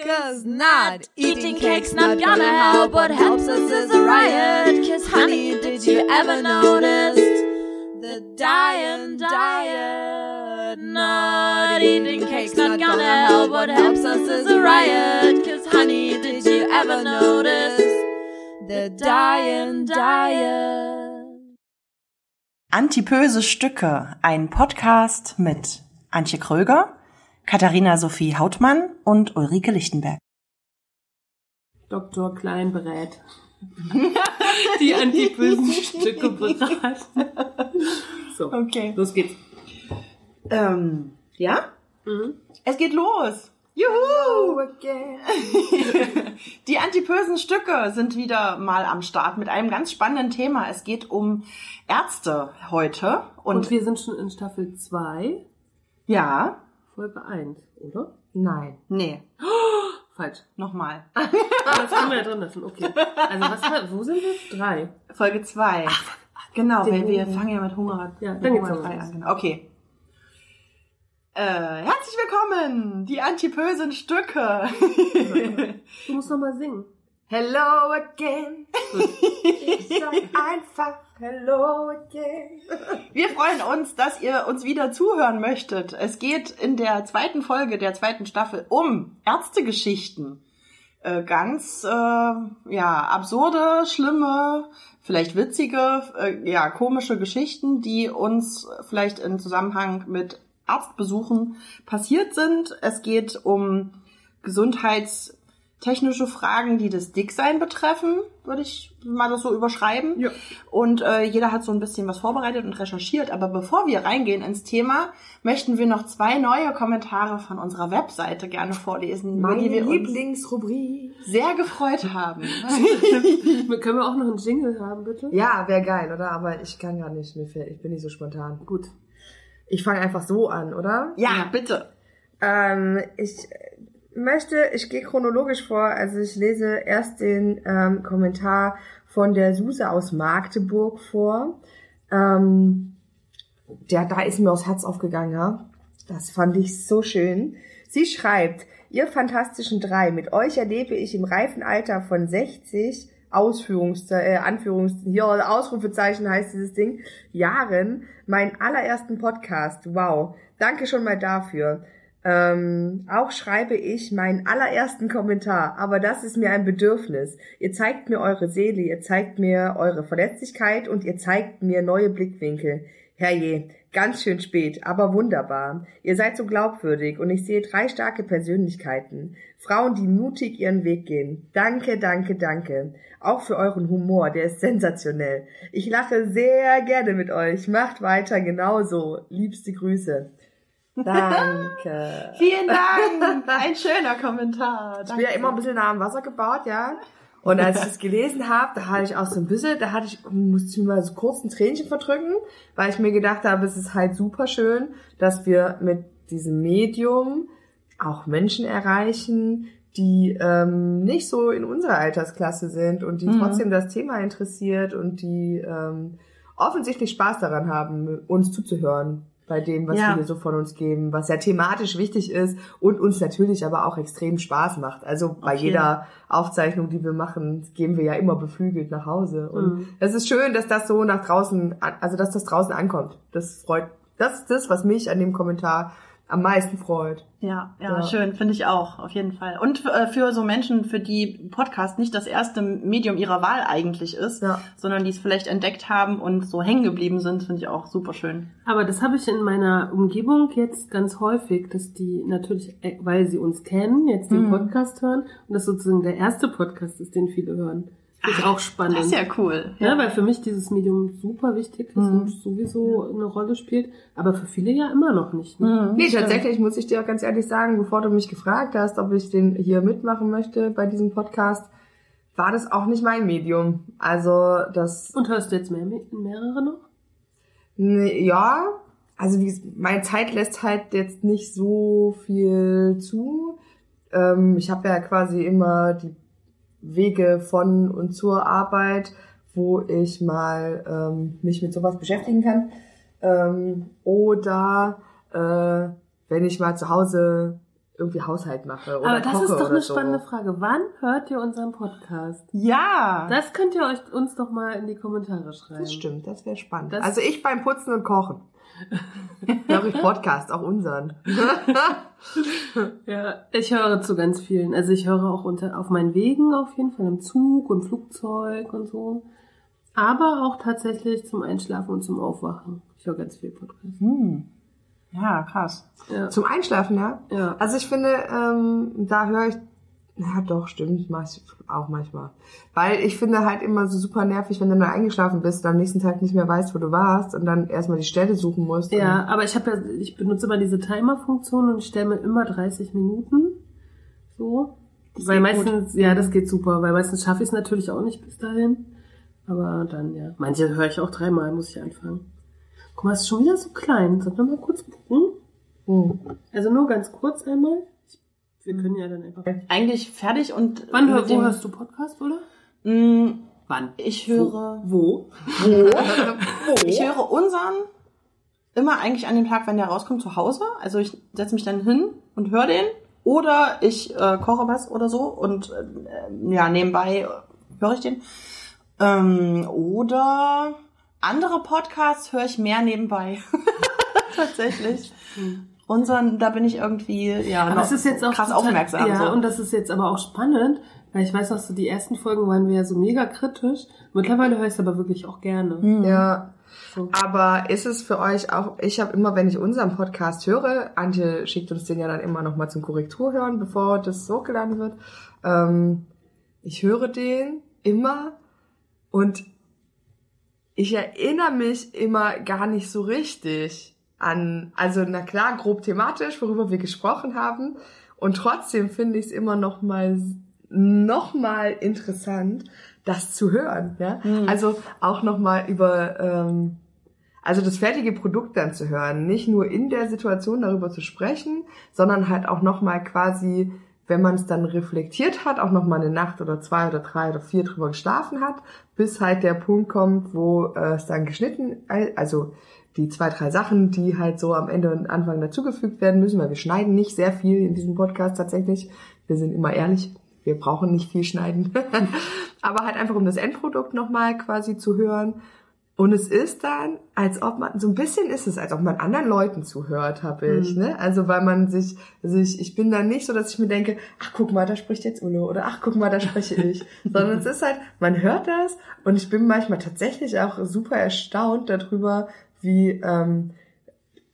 Cause not eating cake's not gonna help. What helps us is a riot. Cause honey, did you ever notice the dying diet? Not eating cake's not gonna help. What helps us is a riot. Cause honey, did you ever notice the dying diet? Antipöse Stücke, ein Podcast mit Antje Kröger, Katharina Sophie Hautmann und Ulrike Lichtenberg. Dr. Klein berät. Die antibösen Stücke beraten. So, Okay. los geht's. Ähm, ja? Mhm. Es geht los. Juhu! Die antipösen Stücke sind wieder mal am Start mit einem ganz spannenden Thema. Es geht um Ärzte heute. Und, Und, wir sind schon in Staffel 2, ja, Folge 1, oder? Nein. nee, Falsch. nochmal. Ah, das können wir ja drin lassen, okay. Also was war, wo sind wir? Drei. Folge 2. Genau, den weil wir fangen ja mit Hunger, Ja, mit dann geht's Hunger los. frei an. Genau. Okay. Äh, herzlich willkommen, die antipösen Stücke. Du musst noch mal singen. Hello again. Ich sag einfach Hello again. Wir freuen uns, dass ihr uns wieder zuhören möchtet. Es geht in der zweiten Folge der zweiten Staffel um Ärztegeschichten. Äh, ganz äh, ja absurde, schlimme, vielleicht witzige, äh, ja komische Geschichten, die uns vielleicht in Zusammenhang mit Arztbesuchen passiert sind. Es geht um gesundheitstechnische Fragen, die das Dicksein betreffen, würde ich mal das so überschreiben. Ja. Und äh, jeder hat so ein bisschen was vorbereitet und recherchiert. Aber bevor wir reingehen ins Thema, möchten wir noch zwei neue Kommentare von unserer Webseite gerne vorlesen, Meine die wir uns Lieblingsrubrik. sehr gefreut haben. Können wir auch noch einen Jingle haben, bitte? Ja, wäre geil, oder? Aber ich kann gar nicht. Mir fällt, ich bin nicht so spontan. Gut. Ich fange einfach so an, oder? ja, bitte. Ähm, ich möchte, ich gehe chronologisch vor. Also ich lese erst den ähm, Kommentar von der Suse aus Magdeburg vor. Ähm, der, da ist mir aufs Herz aufgegangen, ja. Das fand ich so schön. Sie schreibt, ihr fantastischen drei, mit euch erlebe ich im reifen Alter von 60 Ausführungszeichen, äh, Anführungs, hier Ausrufezeichen heißt dieses Ding, Jahren, meinen allerersten Podcast. Wow. Danke schon mal dafür. Ähm, auch schreibe ich meinen allerersten Kommentar, aber das ist mir ein Bedürfnis. Ihr zeigt mir eure Seele, ihr zeigt mir eure Verletzlichkeit und ihr zeigt mir neue Blickwinkel. Herrje, ganz schön spät, aber wunderbar. Ihr seid so glaubwürdig und ich sehe drei starke Persönlichkeiten. Frauen, die mutig ihren Weg gehen. Danke, danke, danke. Auch für euren Humor, der ist sensationell. Ich lache sehr gerne mit euch. Macht weiter genauso. Liebste Grüße. Danke. Vielen Dank. Ein schöner Kommentar. Ich bin ja immer ein bisschen nah am Wasser gebaut, ja. Und als ich das gelesen habe, da hatte ich auch so ein bisschen, da hatte ich, musste ich mir mal so kurz ein Tränchen verdrücken, weil ich mir gedacht habe, es ist halt super schön, dass wir mit diesem Medium auch Menschen erreichen, die ähm, nicht so in unserer Altersklasse sind und die Mhm. trotzdem das Thema interessiert und die ähm, offensichtlich Spaß daran haben, uns zuzuhören bei dem, was Ja. wir so von uns geben, was ja thematisch wichtig ist und uns natürlich aber auch extrem Spaß macht. Also bei jeden. jeder Aufzeichnung, die wir machen, gehen wir ja immer beflügelt nach Hause. Und Mhm. es ist schön, dass das so nach draußen, also dass das draußen ankommt. Das freut, das ist das, was mich an dem Kommentar am meisten freut. Ja, ja, Ja. schön, finde ich auch, auf jeden Fall. Und äh, für so Menschen, für die Podcast nicht das erste Medium ihrer Wahl eigentlich ist, Ja. sondern die es vielleicht entdeckt haben und so hängen geblieben sind, finde ich auch super schön. Aber das habe ich in meiner Umgebung jetzt ganz häufig, dass die natürlich, äh, weil sie uns kennen, jetzt den Mhm. Podcast hören und das sozusagen der erste Podcast ist, den viele hören. Finde ich auch spannend. Das ist ja cool. Ja, weil für mich dieses Medium super wichtig ist Mhm. und sowieso eine Rolle spielt, aber für viele ja immer noch nicht. Ne? Mhm, Nee, stimmt. tatsächlich muss ich dir auch ganz ehrlich sagen, bevor du mich gefragt hast, ob ich den hier mitmachen möchte bei diesem Podcast, war das auch nicht mein Medium. Also das Und hörst du jetzt mehr, mehrere noch? Nee, ja, also wie, meine Zeit lässt halt jetzt nicht so viel zu. Ähm, ich habe ja quasi immer die Wege von und zur Arbeit, wo ich mal ähm, mich mit sowas beschäftigen kann. Ähm, oder äh, wenn ich mal zu Hause irgendwie Haushalt mache oder Aber das koche ist doch eine so. spannende Frage. Wann hört ihr unseren Podcast? Ja. Das könnt ihr euch uns doch mal in die Kommentare schreiben. Das stimmt, das wäre spannend. Das- also ich beim Putzen und Kochen. Höre ich Podcast, auch unseren. Ja, ich höre zu ganz vielen. Also ich höre auch unter, auf meinen Wegen auf jeden Fall, im Zug, im Flugzeug und so. Aber auch tatsächlich zum Einschlafen und zum Aufwachen. Ich höre ganz viel Podcast. Hm. Ja, krass. Ja. Zum Einschlafen, ja? ja. Also ich finde, ähm, da höre ich, ja doch, stimmt, mach ich auch manchmal. Weil ich finde halt immer so super nervig, wenn du dann eingeschlafen bist und am nächsten Tag nicht mehr weißt, wo du warst und dann erstmal die Stelle suchen musst. Ja, aber ich habe ja, ich benutze immer diese Timer-Funktion und ich stelle mir immer 30 Minuten. So. weil geht gut. meistens, ja, das geht super, weil meistens schaffe ich es natürlich auch nicht bis dahin. Aber dann, ja. Manche höre ich auch dreimal, muss ich anfangen. Guck mal, es ist schon wieder so klein. Sollen wir mal kurz gucken? Und, hm. Also nur ganz kurz einmal. Wir können ja dann einfach. Eigentlich fertig und Wann hör, wo hörst du Podcast, oder? Mm, Wann? Ich höre, Wo? ich höre unseren immer eigentlich an dem Tag, wenn der rauskommt, zu Hause. Also ich setze mich dann hin und höre den. Oder ich äh, koche was oder so und äh, ja, nebenbei höre ich den. Ähm, oder andere Podcasts höre ich mehr nebenbei. Tatsächlich. Unseren, da bin ich irgendwie ja Aber noch es ist jetzt auch krass total- aufmerksam. Ja, so. und das ist jetzt aber auch spannend, weil ich weiß noch, so die ersten Folgen waren wir ja so mega kritisch. Mittlerweile höre ich es aber wirklich auch gerne. Mhm. Ja. So. Aber ist es für euch auch, ich habe immer, wenn ich unseren Podcast höre, Antje schickt uns den ja dann immer nochmal zum Korrektur hören, bevor das hochgeladen wird. Ähm, ich höre den immer und ich erinnere mich immer gar nicht so richtig an, also na klar, grob thematisch, worüber wir gesprochen haben. Und trotzdem finde ich es immer noch mal, noch mal interessant, das zu hören. Ja? Mhm. Also auch noch mal über, ähm, also das fertige Produkt dann zu hören, nicht nur in der Situation darüber zu sprechen, sondern halt auch noch mal quasi, wenn man es dann reflektiert hat, auch noch mal eine Nacht oder zwei oder drei oder vier drüber geschlafen hat, bis halt der Punkt kommt, wo äh, es dann geschnitten, also die zwei, drei Sachen, die halt so am Ende und Anfang dazugefügt werden müssen, weil wir schneiden nicht sehr viel in diesem Podcast tatsächlich. Wir sind immer ehrlich, wir brauchen nicht viel schneiden. Aber halt einfach, um das Endprodukt nochmal quasi zu hören. Und es ist dann, als ob man, so ein bisschen ist es, als ob man anderen Leuten zuhört, habe ich, Mhm. ne? Also weil man sich, also ich, ich bin dann nicht so, dass ich mir denke, ach guck mal, da spricht jetzt Uno oder ach guck mal, da spreche ich. Sondern es ist halt, man hört das und ich bin manchmal tatsächlich auch super erstaunt darüber, wie ähm,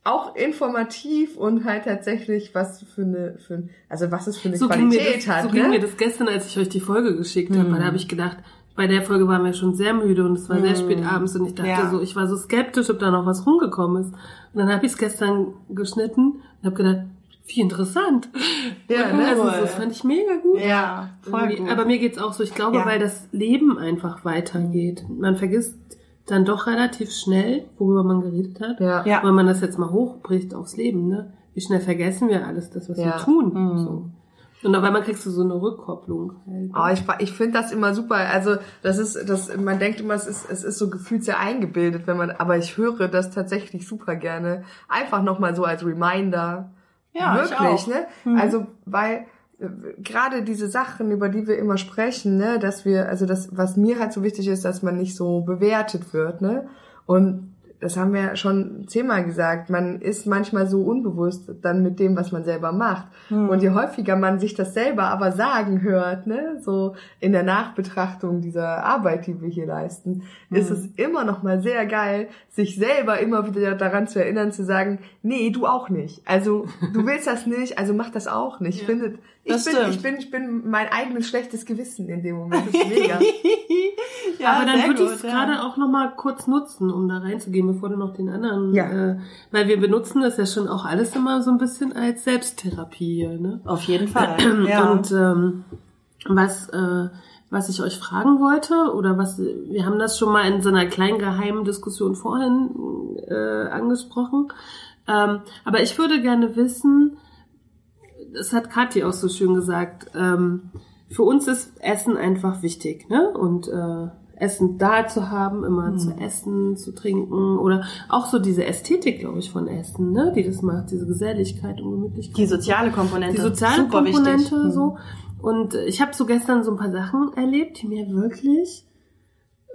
auch informativ und halt tatsächlich was für eine, für also was es für eine So ging, Qualität das, hat. so ging ne? mir das gestern, als ich euch die Folge geschickt habe. Mhm. Da habe ich gedacht, bei der Folge waren wir schon sehr müde und es war sehr Mhm. spät abends und ich dachte Ja. so, ich war so skeptisch, ob da noch was rumgekommen ist. Und dann habe ich es gestern geschnitten und habe gedacht, wie interessant. Ja, ne? also, das fand ich mega gut. Ja, voll Irgendwie. gut. Aber mir geht's auch so. Ich glaube, Ja. weil das Leben einfach weitergeht. Man vergisst dann doch relativ schnell, worüber man geredet hat. Ja. Ja. Wenn man das jetzt mal hochbricht aufs Leben, ne? Wie schnell vergessen wir alles, das, was Ja. wir tun. Mhm. So. Und auf einmal kriegst du so eine Rückkopplung. Halt. Oh, ich, ich finde das immer super. Also das ist, das, man denkt immer, es ist, es ist so gefühlt sehr eingebildet, wenn man, aber ich höre das tatsächlich super gerne. Einfach nochmal so als Reminder. Ja, ich Wirklich, auch. ne? Mhm. Also, weil gerade diese Sachen, über die wir immer sprechen, ne, dass wir, also das, was mir halt so wichtig ist, dass man nicht so bewertet wird, ne? Und das haben wir ja schon zehnmal gesagt, man ist manchmal so unbewusst dann mit dem, was man selber macht. Hm. Und je häufiger man sich das selber aber sagen hört, ne, so in der Nachbetrachtung dieser Arbeit, die wir hier leisten, ist Mhm. es immer noch mal sehr geil, sich selber immer wieder daran zu erinnern, zu sagen, nee, du auch nicht. Also du willst das nicht, also mach das auch nicht. Ja. Findet, ich Das bin, stimmt. ich bin, ich bin mein eigenes schlechtes Gewissen in dem Moment. Das ist mega. ja, Aber dann würde ich es ja. gerade auch noch mal kurz nutzen, um da reinzugehen, bevor du noch den anderen, Ja. äh, weil wir benutzen das ja schon auch alles immer so ein bisschen als Selbsttherapie hier, ne? Auf jeden Fall. ja. Und ähm, was, äh, was ich euch fragen wollte, oder was, wir haben das schon mal in so einer kleinen geheimen Diskussion vorhin äh, angesprochen, ähm, aber ich würde gerne wissen, das hat Kathi auch so schön gesagt, ähm, für uns ist Essen einfach wichtig, ne? Und äh, Essen da zu haben, immer zu essen, zu trinken oder auch so diese Ästhetik, glaube ich, von Essen, ne, die das macht, diese Geselligkeit und Gemütlichkeit. Die soziale Komponente. die soziale Super Komponente wichtig. Mhm. so. Und äh, ich habe so gestern so ein paar Sachen erlebt, die mir wirklich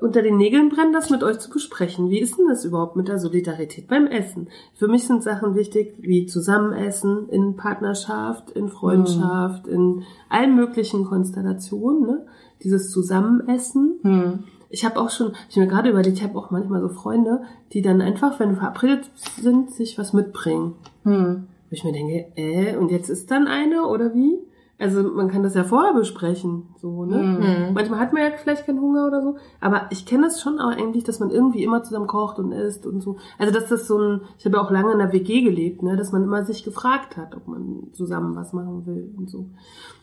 unter den Nägeln brennen, das mit euch zu besprechen. Wie ist denn das überhaupt mit der Solidarität beim Essen? Für mich sind Sachen wichtig wie Zusammenessen in Partnerschaft, in Freundschaft, in allen möglichen Konstellationen. Ne? Dieses Zusammenessen. Hm. Ich habe auch schon, ich mir gerade überlegt, ich habe auch manchmal so Freunde, die dann einfach, wenn verabredet sind, sich was mitbringen. Hm. Wo ich mir denke, äh, und jetzt ist dann eine oder wie? Also man kann das ja vorher besprechen, so, ne? Mhm. Manchmal hat man ja vielleicht keinen Hunger oder so, aber ich kenne das schon auch eigentlich, dass man irgendwie immer zusammen kocht und isst und so. Also dass das so ein, ich habe ja auch lange in der WG gelebt, ne, dass man immer sich gefragt hat, ob man zusammen was machen will und so.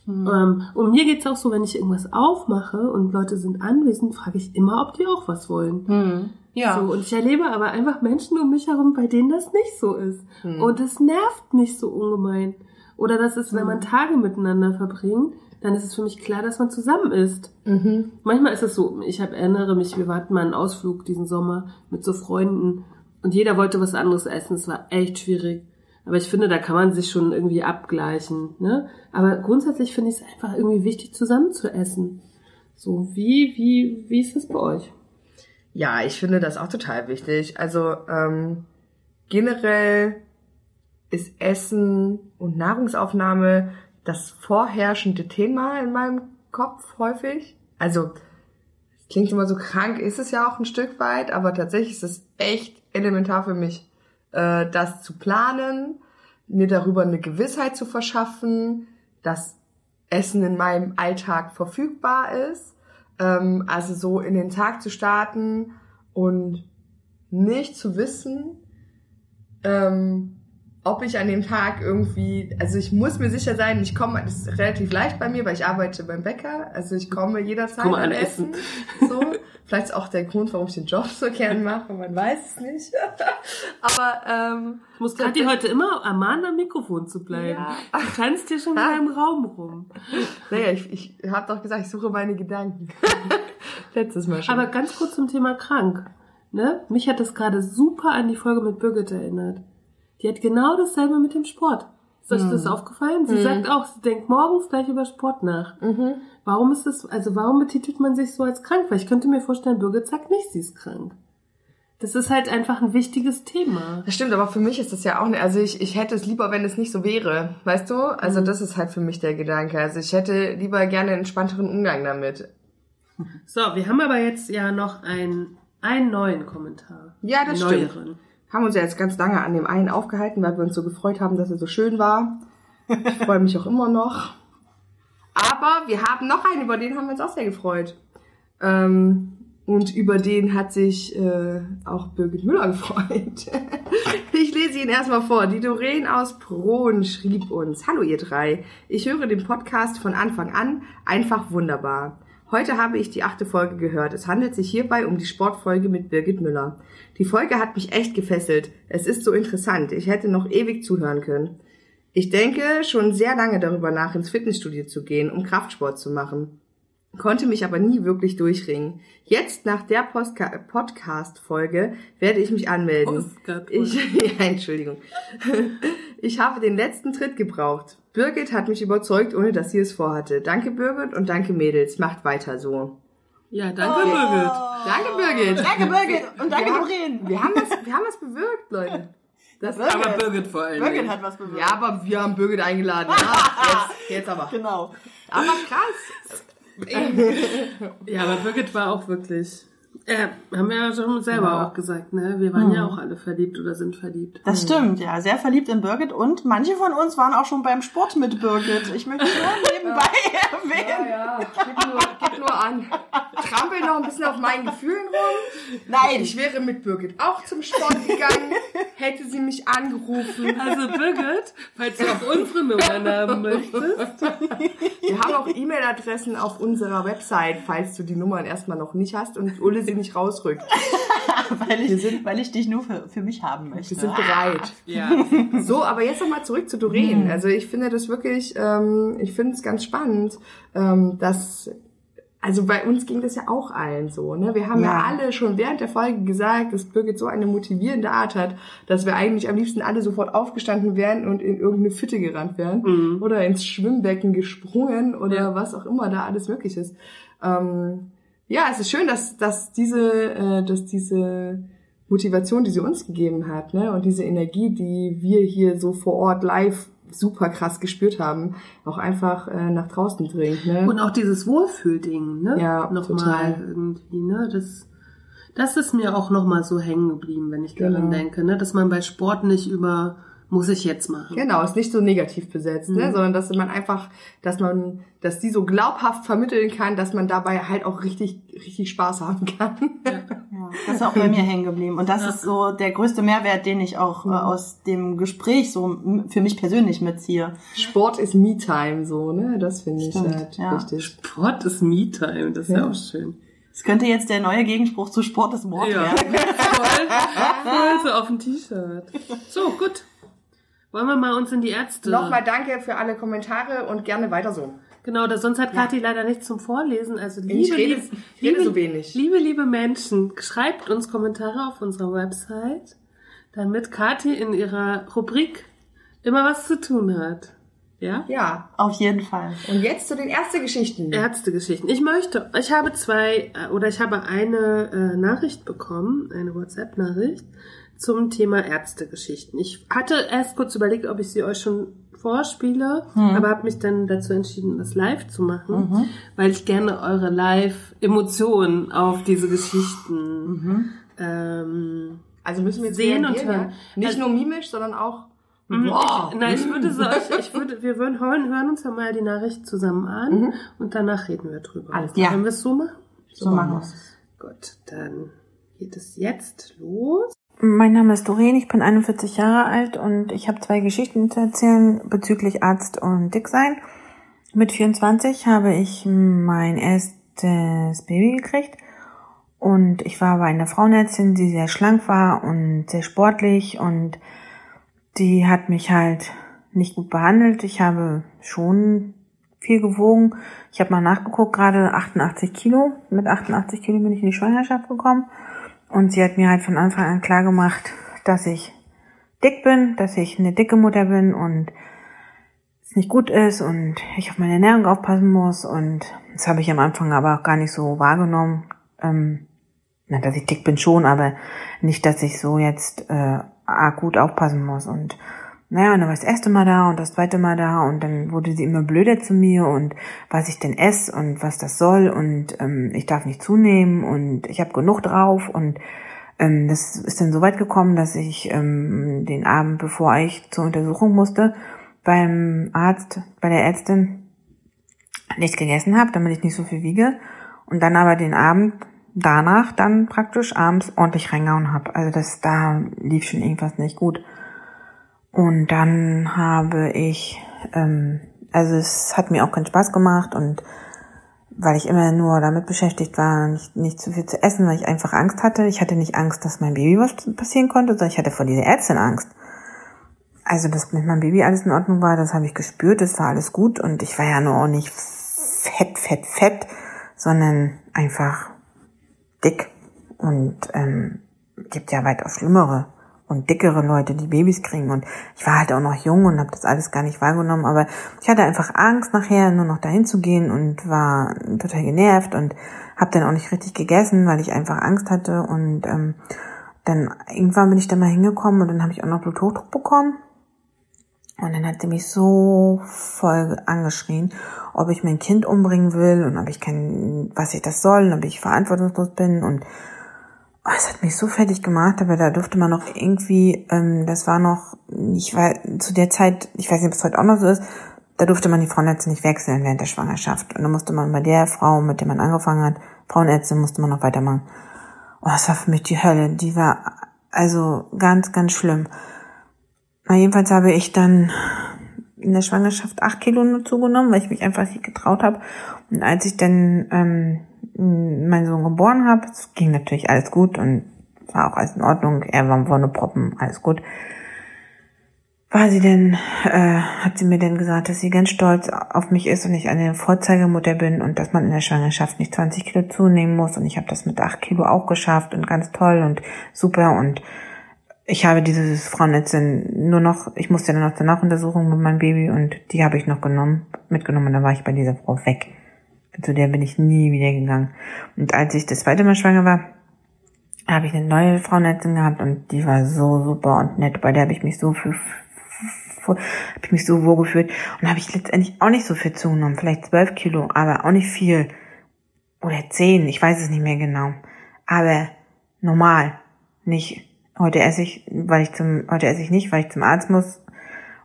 Ähm, und mir geht's auch so, wenn ich irgendwas aufmache und Leute sind anwesend, frage ich immer, ob die auch was wollen. Hm. Ja. So, und ich erlebe aber einfach Menschen um mich herum, bei denen das nicht so ist. Hm. Und es nervt mich so ungemein. Oder das ist, wenn man Tage miteinander verbringt, dann ist es für mich klar, dass man zusammen ist. Mhm. Manchmal ist es so, ich hab, erinnere mich, wir hatten mal einen Ausflug diesen Sommer mit so Freunden und jeder wollte was anderes essen. Es war echt schwierig. Aber ich finde, da kann man sich schon irgendwie abgleichen. Ne? Aber grundsätzlich finde ich es einfach irgendwie wichtig, zusammen zu essen. So, wie, wie, wie ist das bei euch? Ja, ich finde das auch total wichtig. Also ähm, generell ist Essen und Nahrungsaufnahme das vorherrschende Thema in meinem Kopf häufig. Also klingt immer so krank, ist es ja auch ein Stück weit, aber tatsächlich ist es echt elementar für mich, äh, das zu planen, mir darüber eine Gewissheit zu verschaffen, dass Essen in meinem Alltag verfügbar ist. Ähm, also so in den Tag zu starten und nicht zu wissen, ähm, ob ich an dem Tag irgendwie, also ich muss mir sicher sein, ich komme, das ist relativ leicht bei mir, weil ich arbeite beim Bäcker, also ich komme jederzeit Komme an an Essen. So, vielleicht ist auch der Grund, warum ich den Job so gern mache, man weiß es nicht. Aber ähm, Ich muss Kathi heute immer ermahnen, am Mikrofon zu bleiben. Ja. Du tanzt hier schon wieder im Raum rum. naja, ich, ich habe doch gesagt, ich suche meine Gedanken. Letztes Mal schon. Aber ganz kurz zum Thema krank. Ne? Mich hat das gerade super an die Folge mit Birgit erinnert. Die hat genau dasselbe mit dem Sport. Ist euch das aufgefallen? Sie sagt auch, sie denkt morgens gleich über Sport nach. mhm. Warum ist das, also warum betitelt man sich so als krank? Weil ich könnte mir vorstellen, Birgit sagt nicht, sie ist krank. Das ist halt einfach ein wichtiges Thema. Das stimmt, aber für mich ist das ja auch nicht, also ich, ich hätte es lieber, wenn es nicht so wäre, weißt du? Also das ist halt für mich der Gedanke. Also ich hätte lieber gerne einen entspannteren Umgang damit. So, wir haben aber jetzt ja noch einen, einen neuen Kommentar. Ja, das Einen stimmt. neueren. Haben uns ja jetzt ganz lange an dem einen aufgehalten, weil wir uns so gefreut haben, dass er so schön war. Ich freue mich auch immer noch. Aber wir haben noch einen, über den haben wir uns auch sehr gefreut. Ähm, und über den hat sich äh, auch Birgit Müller gefreut. ich lese ihn erstmal vor. Die Doreen aus Prohn schrieb uns. Hallo ihr drei. Ich höre den Podcast von Anfang an. Einfach wunderbar. Heute habe ich die achte Folge gehört. Es handelt sich hierbei um die Sportfolge mit Birgit Müller. Die Folge hat mich echt gefesselt. Es ist so interessant. Ich hätte noch ewig zuhören können. Ich denke schon sehr lange darüber nach, ins Fitnessstudio zu gehen, um Kraftsport zu machen. Konnte mich aber nie wirklich durchringen. Jetzt, nach der Podcast-Folge, werde ich mich anmelden. Postcard-Folge. Ich, ja, Entschuldigung. Ich habe den letzten Tritt gebraucht. Birgit hat mich überzeugt, ohne dass sie es vorhatte. Danke, Birgit, und danke, Mädels. Macht weiter so. Ja, danke, Birgit. Danke, Birgit. Danke, Birgit. Und danke, Wir haben- Doreen. Wir haben was, wir haben was bewirkt, Leute. Das, Birgit. Aber Birgit vor allem. Birgit hat was bewirkt. ja, aber wir haben Birgit eingeladen. Ja, jetzt, jetzt aber. Genau. Aber krass. Ja, aber Birgit war auch wirklich. Äh, haben wir ja schon selber Ja. auch gesagt, ne? Wir waren ja auch alle verliebt oder sind verliebt. Das stimmt, ja. Sehr verliebt in Birgit und manche von uns waren auch schon beim Sport mit Birgit. Ich möchte nur nebenbei erwähnen. Ja, gib nur, gib nur an. Trampel noch ein bisschen auf meinen Gefühlen rum. Nein, Ich wäre mit Birgit auch zum Sport gegangen, hätte sie mich angerufen. Also Birgit, falls du auch unsere Nummern haben möchtest. Wir haben auch E-Mail-Adressen auf unserer Website, falls du die Nummern erstmal noch nicht hast und Ulle sie nicht rausrückt. weil ich, weil ich dich nur für, für mich haben möchte. Wir sind bereit. Ja. So, aber jetzt nochmal zurück zu Doreen. Also ich finde das wirklich, ähm, ich finde es ganz spannend, ähm, dass also bei uns ging das ja auch allen so, ne? Wir haben ja, Ja. alle schon während der Folge gesagt, dass Birgit so eine motivierende Art hat, dass wir eigentlich am liebsten alle sofort aufgestanden wären und in irgendeine Fitte gerannt wären Mhm. oder ins Schwimmbecken gesprungen oder Ja. was auch immer da alles möglich ist. Ähm, ja, es ist schön, dass, dass diese, äh, dass diese Motivation, die sie uns gegeben hat, ne, und diese Energie, die wir hier so vor Ort live super krass gespürt haben, auch einfach äh, nach draußen dringt, ne? Und auch dieses Wohlfühlding, ne? Ja, Nochmal total. irgendwie, ne? Das, das ist mir auch nochmal so hängen geblieben, wenn ich daran Genau. denke, ne? Dass man bei Sport nicht über muss ich jetzt machen. Genau, ist nicht so negativ besetzt, ne? Mhm. sondern dass man einfach, dass man, dass die so glaubhaft vermitteln kann, dass man dabei halt auch richtig, richtig Spaß haben kann. Ja, das ist auch bei mir hängen geblieben. Und das Ja. ist so der größte Mehrwert, den ich auch äh, aus dem Gespräch so für mich persönlich mitziehe. Sport ist Me-Time, so, ne? Das finde ich halt ja. richtig. Sport ist Me-Time, das ist ja. Ja. auch schön. Es könnte jetzt der neue Gegenspruch zu Sport ist Mord Ja. werden. Voll, voll so auf dem T-Shirt. So, gut. Wollen wir mal uns in die Ärzte. Nochmal danke für alle Kommentare und gerne weiter so. Genau, das, sonst hat Kathi leider nichts zum Vorlesen. Also liebe, Ich rede, liebe, ich rede liebe, so wenig. liebe, liebe Menschen, schreibt uns Kommentare auf unserer Website, damit Kathi in ihrer Rubrik immer was zu tun hat. Ja? Ja, Auf jeden Fall. und jetzt zu den Ärztegeschichten. Ärztegeschichten. Ich möchte, ich habe zwei, äh, oder ich habe eine äh, Nachricht bekommen, eine WhatsApp-Nachricht zum Thema Ärztegeschichten. Ich hatte erst kurz überlegt, ob ich sie euch schon vorspiele, aber habe mich dann dazu entschieden, das live zu machen, weil ich gerne eure Live-Emotionen auf diese Geschichten ähm, Also müssen wir jetzt Sehen und hören. ja? Nicht Also- nur mimisch, sondern auch Mhm, Boah. Ich, nein, ich würde so, ich, ich würde, wir würden hören, hören uns ja mal die Nachricht zusammen an Mhm. und danach reden wir drüber. Alles klar. Wollen wir es so machen? So machen wir's. Gut, dann geht es jetzt los. Mein Name ist Doreen, ich bin 41 Jahre alt und ich habe zwei Geschichten zu erzählen bezüglich Arzt und Dicksein. Mit 24 habe ich mein erstes Baby gekriegt und ich war bei einer Frauenärztin, die sehr schlank war und sehr sportlich und die hat mich halt nicht gut behandelt. Ich habe schon viel gewogen. Ich habe mal nachgeguckt, gerade 88 Kilo. Mit 88 Kilo bin ich in die Schwangerschaft gekommen. Und sie hat mir halt von Anfang an klar gemacht, dass ich dick bin, dass ich eine dicke Mutter bin und es nicht gut ist und ich auf meine Ernährung aufpassen muss. Und das habe ich am Anfang aber auch gar nicht so wahrgenommen. Ähm, na, dass ich dick bin schon, aber nicht, dass ich so jetzt äh, akut aufpassen muss. Und naja, und dann war ich das erste Mal da und das zweite Mal da und dann wurde sie immer blöder zu mir und was ich denn esse und was das soll und ähm, ich darf nicht zunehmen und ich habe genug drauf und ähm, das ist dann so weit gekommen, dass ich ähm, den Abend, bevor ich zur Untersuchung musste, beim Arzt, bei der Ärztin nichts gegessen habe, damit ich nicht so viel wiege und dann aber den Abend danach dann praktisch abends ordentlich reingehauen habe. Also das da lief schon irgendwas nicht gut. Und dann habe ich, ähm, also es hat mir auch keinen Spaß gemacht und weil ich immer nur damit beschäftigt war, nicht, nicht zu viel zu essen, weil ich einfach Angst hatte. Ich hatte nicht Angst, dass mein Baby was passieren konnte, sondern ich hatte vor dieser Ärztin Angst. Also, dass mit meinem Baby alles in Ordnung war, das habe ich gespürt, das war alles gut und ich war ja nur auch nicht fett, fett, fett, sondern einfach dick. Und ähm, gibt ja weitaus schlimmere und dickere Leute, die Babys kriegen. Und ich war halt auch noch jung und habe das alles gar nicht wahrgenommen. Aber ich hatte einfach Angst, nachher nur noch dahin zu gehen und war total genervt und habe dann auch nicht richtig gegessen, weil ich einfach Angst hatte. Und ähm, dann irgendwann bin ich da mal hingekommen und dann habe ich auch noch Bluthochdruck bekommen. Und dann hat sie mich so voll angeschrien, ob ich mein Kind umbringen will und ob ich kein, was ich das soll und ob ich verantwortungslos bin und oh, es hat mich so fertig gemacht, aber da durfte man noch irgendwie, ähm, das war noch, ich war zu der Zeit, ich weiß nicht, ob es heute auch noch so ist, da durfte man die Frauenärzte nicht wechseln während der Schwangerschaft. Und dann musste man bei der Frau, mit der man angefangen hat, Frauenärztin, musste man noch weitermachen. Oh, das war für mich die Hölle. Die war also ganz, ganz schlimm. Na, jedenfalls habe ich dann in der Schwangerschaft acht Kilo nur zugenommen, weil ich mich einfach nicht getraut habe. Und als ich dann ähm, meinen Sohn geboren habe, es ging natürlich alles gut und war auch alles in Ordnung. Er war vorne Proppen, alles gut. war sie denn, äh, hat sie mir denn gesagt, dass sie ganz stolz auf mich ist und ich eine Vorzeigemutter bin und dass man in der Schwangerschaft nicht 20 Kilo zunehmen muss und ich habe das mit 8 Kilo auch geschafft und ganz toll und super und ich habe dieses Frauennetz nur noch, ich musste dann noch zur Nachuntersuchung mit meinem Baby und die habe ich noch genommen, mitgenommen und dann war ich bei dieser Frau weg. Zu der bin ich nie wieder gegangen. Und als ich das zweite Mal schwanger war, habe ich eine neue Frauenärztin gehabt und die war so super und nett. Bei der habe ich mich so für, habe ich mich so wohl gefühlt und habe ich letztendlich auch nicht so viel zugenommen, vielleicht zwölf Kilo, aber auch nicht viel. Oder zehn, ich weiß es nicht mehr genau, aber normal, nicht heute esse ich, weil ich zum heute esse ich nicht, weil ich zum Arzt muss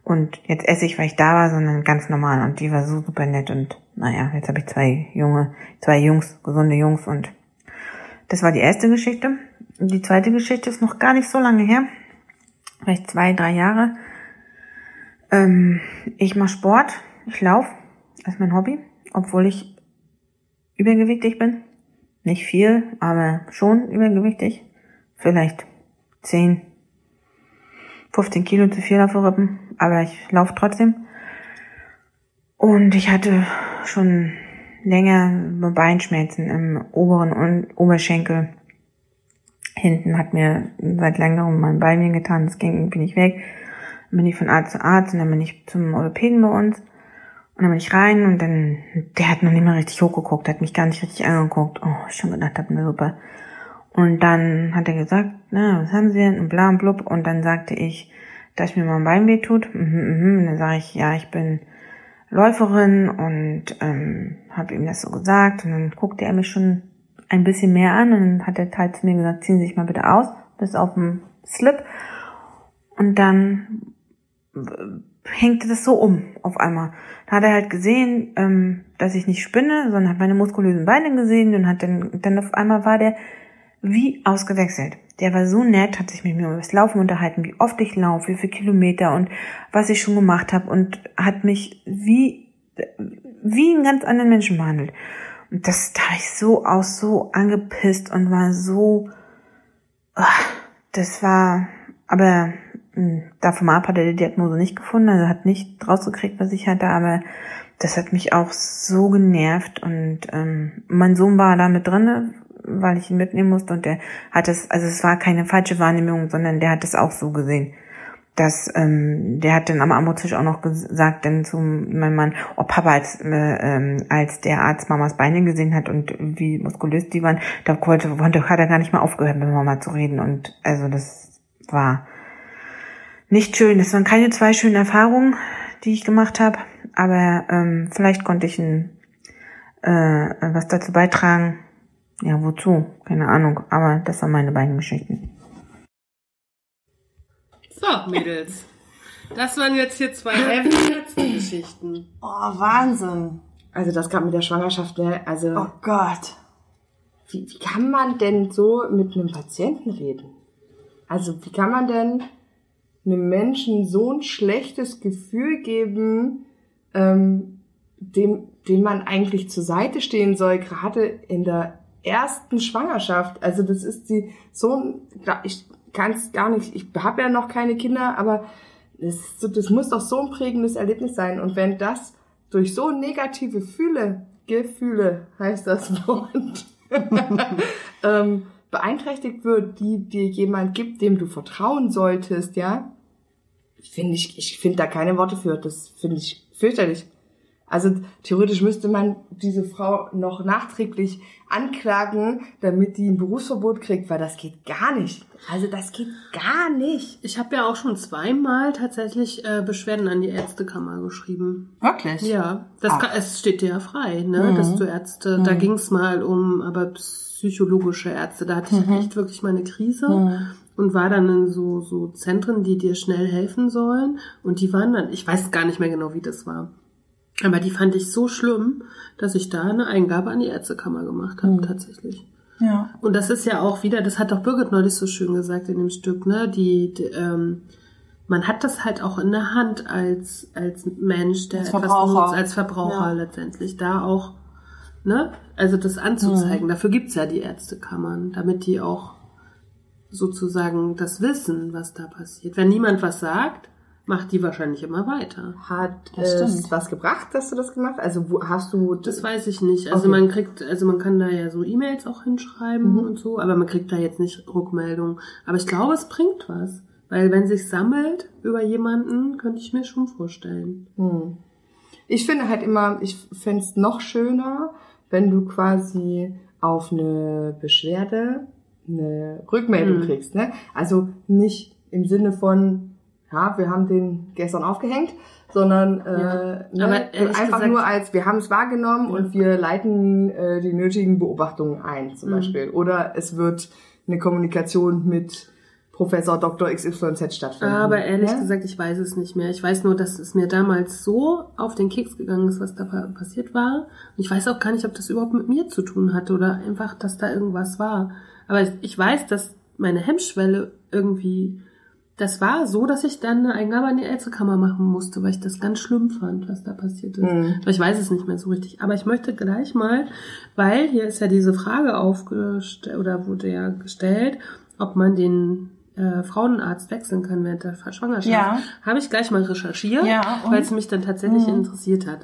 und jetzt esse ich, weil ich da war, sondern ganz normal und die war so super nett und naja, jetzt habe ich zwei junge, zwei Jungs, gesunde Jungs und das war die erste Geschichte. Die zweite Geschichte ist noch gar nicht so lange her, vielleicht zwei, drei Jahre. Ähm, ich mache Sport, ich laufe, das ist mein Hobby, obwohl ich übergewichtig bin. Nicht viel, aber schon übergewichtig. Vielleicht 10, 15 Kilo zu viel auf den Rippen, aber ich laufe trotzdem. Und ich hatte schon länger Beinschmerzen im oberen Oberschenkel. Hinten hat mir seit längerem mein Bein getan, das ging irgendwie nicht weg dann bin ich von Arzt zu Arzt und dann bin ich zum Orthopäden bei uns. Und dann bin ich rein und dann, der hat noch nicht mal richtig hochgeguckt, hat mich gar nicht richtig angeguckt. Oh, ich schon gedacht hab, na super. Und dann hat er gesagt, na, was haben Sie denn? Und bla und blub. Und dann sagte ich, dass mir mein Bein weh tut. Mhm, mhm. Dann sage ich, ja, ich bin Läuferin und ähm, habe ihm das so gesagt. Und dann guckte er mich schon ein bisschen mehr an und dann hat er halt zu mir gesagt, ziehen Sie sich mal bitte aus, bis auf dem Slip. Und dann hängte das so um auf einmal. Da hat er halt gesehen, ähm, dass ich nicht spinne, sondern hat meine muskulösen Beine gesehen und hat dann, dann auf einmal war der wie ausgewechselt. Der war so nett, hat sich mit mir über das Laufen unterhalten, wie oft ich laufe, wie viele Kilometer und was ich schon gemacht habe und hat mich wie, wie einen ganz anderen Menschen behandelt. Und das da ich so aus, so angepisst und war so, oh, das war, aber hm, davon ab hat er die Diagnose nicht gefunden, also hat nicht rausgekriegt, was ich hatte, aber das hat mich auch so genervt und ähm, mein Sohn war da mit drinne, weil ich ihn mitnehmen musste und der hat es, also es war keine falsche Wahrnehmung, sondern der hat es auch so gesehen. Dass, ähm, der hat dann am Ammotisch auch noch gesagt, denn zu meinem Mann, oh Papa, als, äh, ähm, als der Arzt Mamas Beine gesehen hat und wie muskulös die waren, da wollte, hat er gar nicht mal aufgehört, mit Mama zu reden. Und also das war nicht schön. Das waren keine zwei schönen Erfahrungen, die ich gemacht habe, aber ähm, vielleicht konnte ich ein, äh, was dazu beitragen. Ja, wozu? Keine Ahnung. Aber das waren meine beiden Geschichten. So, Mädels. Das waren jetzt hier zwei heavy Geschichten. Oh, Wahnsinn. Also das gab mit der Schwangerschaft, ne? Also Oh Gott. wie, wie kann man denn so mit einem Patienten reden? Also wie kann man denn einem Menschen so ein schlechtes Gefühl geben, ähm, dem, dem man eigentlich zur Seite stehen soll, gerade in der ersten Schwangerschaft. Also das ist die so ich kann es gar nicht, ich habe ja noch keine Kinder, aber das, das muss doch so ein prägendes Erlebnis sein. Und wenn das durch so negative Fühle, Gefühle heißt das Wort, ähm, beeinträchtigt wird, die dir jemand gibt, dem du vertrauen solltest, ja, finde ich, ich finde da keine Worte für. Das finde ich fürchterlich. Also theoretisch müsste man diese Frau noch nachträglich anklagen, damit die ein Berufsverbot kriegt, weil das geht gar nicht. Also das geht gar nicht. Ich habe ja auch schon zweimal tatsächlich äh, Beschwerden an die Ärztekammer geschrieben. Wirklich? Ja, das Ach. kann, es steht dir ja frei, ne, Mhm. dass du Ärzte, da Mhm. ging's mal um, aber psychologische Ärzte, da hatte ich Mhm. echt wirklich meine Krise. Mhm. und war dann in so, so Zentren, die dir schnell helfen sollen. Und die waren dann, ich weiß gar nicht mehr genau, wie das war. Aber die fand ich so schlimm, dass ich da eine Eingabe an die Ärztekammer gemacht habe, Mhm. tatsächlich. Ja. Und das ist ja auch wieder, das hat doch Birgit neulich so schön gesagt in dem Stück, ne? Die, die ähm, man hat das halt auch in der Hand als als Mensch, der Als etwas Verbraucher. nutzt, als Verbraucher Ja. letztendlich, da auch, ne? Also das anzuzeigen. Dafür gibt's ja die Ärztekammern, damit die auch sozusagen das wissen, was da passiert. Wenn niemand was sagt, macht die wahrscheinlich immer weiter. Hat Das es stimmt. was gebracht, dass du das gemacht hast? Also wo hast du Das weiß ich nicht. Also Okay. man kriegt, also man kann da ja so E-Mails auch hinschreiben Mhm. und so, aber man kriegt da jetzt nicht Rückmeldungen. Aber ich glaube, es bringt was. Weil wenn sich sammelt über jemanden, könnte ich mir schon vorstellen. Hm. Ich finde halt immer, ich fände es noch schöner, wenn du quasi auf eine Beschwerde eine Rückmeldung Mhm. kriegst. Ne? Also nicht im Sinne von, ja, wir haben den gestern aufgehängt, sondern Ja. äh, ne, einfach gesagt- nur als, wir haben es wahrgenommen und wir leiten äh, die nötigen Beobachtungen ein, zum Mhm. Beispiel. Oder es wird eine Kommunikation mit Professor Dr. XYZ stattfinden. Aber ehrlich ne? gesagt, ich weiß es nicht mehr. Ich weiß nur, dass es mir damals so auf den Keks gegangen ist, was da pa- passiert war. Und ich weiß auch gar nicht, ob das überhaupt mit mir zu tun hatte oder einfach, dass da irgendwas war. Aber ich weiß, dass meine Hemmschwelle irgendwie, das war so, dass ich dann eine Eingabe an die Ärztekammer machen musste, weil ich das ganz schlimm fand, was da passiert ist. Mhm. Aber ich weiß es nicht mehr so richtig. Aber ich möchte gleich mal, weil hier ist ja diese Frage aufgestellt oder wurde ja gestellt, ob man den äh, Frauenarzt wechseln kann während der Schwangerschaft. Ja. Habe ich gleich mal recherchiert, Ja, weil es mich dann tatsächlich Mhm. interessiert hat.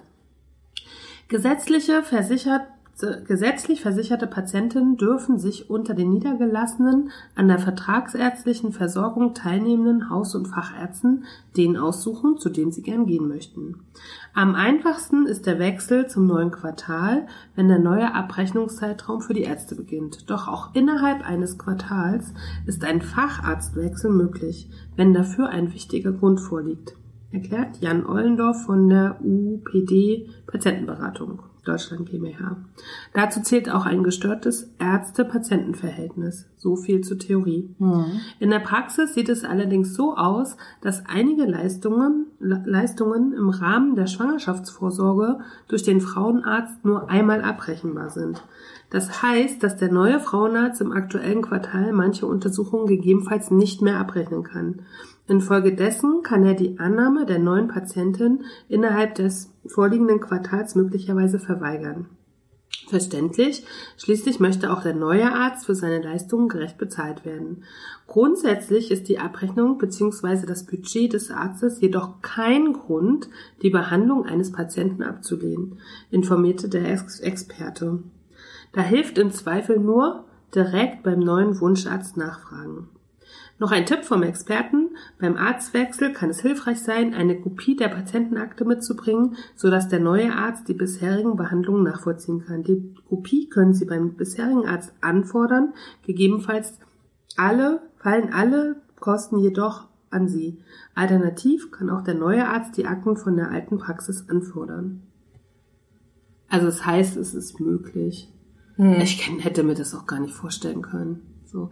Gesetzliche versichert, gesetzlich versicherte Patienten dürfen sich unter den niedergelassenen, an der vertragsärztlichen Versorgung teilnehmenden Haus- und Fachärzten den aussuchen, zu dem sie gern gehen möchten. Am einfachsten ist der Wechsel zum neuen Quartal, wenn der neue Abrechnungszeitraum für die Ärzte beginnt. Doch auch innerhalb eines Quartals ist ein Facharztwechsel möglich, wenn dafür ein wichtiger Grund vorliegt erklärt Jan Ollendorf von der UPD Patientenberatung Deutschland GmbH. Dazu zählt auch ein gestörtes Ärzte-Patienten-Verhältnis. So viel zur Theorie. In der Praxis sieht es allerdings so aus, dass einige Leistungen, Le- Leistungen im Rahmen der Schwangerschaftsvorsorge durch den Frauenarzt nur einmal abrechenbar sind. Das heißt, dass der neue Frauenarzt im aktuellen Quartal manche Untersuchungen gegebenenfalls nicht mehr abrechnen kann. Infolgedessen kann er die Annahme der neuen Patientin innerhalb des vorliegenden Quartals möglicherweise verweigern. Verständlich. Schließlich möchte auch der neue Arzt für seine Leistungen gerecht bezahlt werden. Grundsätzlich ist die Abrechnung bzw. das Budget des Arztes jedoch kein Grund, die Behandlung eines Patienten abzulehnen, informierte der Ex Experte. Da hilft im Zweifel nur direkt beim neuen Wunscharzt nachfragen. Noch ein Tipp vom Experten. Beim Arztwechsel kann es hilfreich sein, eine Kopie der Patientenakte mitzubringen, sodass der neue Arzt die bisherigen Behandlungen nachvollziehen kann. Die Kopie können Sie beim bisherigen Arzt anfordern. Gegebenenfalls alle, fallen alle Kosten jedoch an Sie. Alternativ kann auch der neue Arzt die Akten von der alten Praxis anfordern. Also es heißt, es ist möglich. Hm. Ich hätte mir das auch gar nicht vorstellen können. So.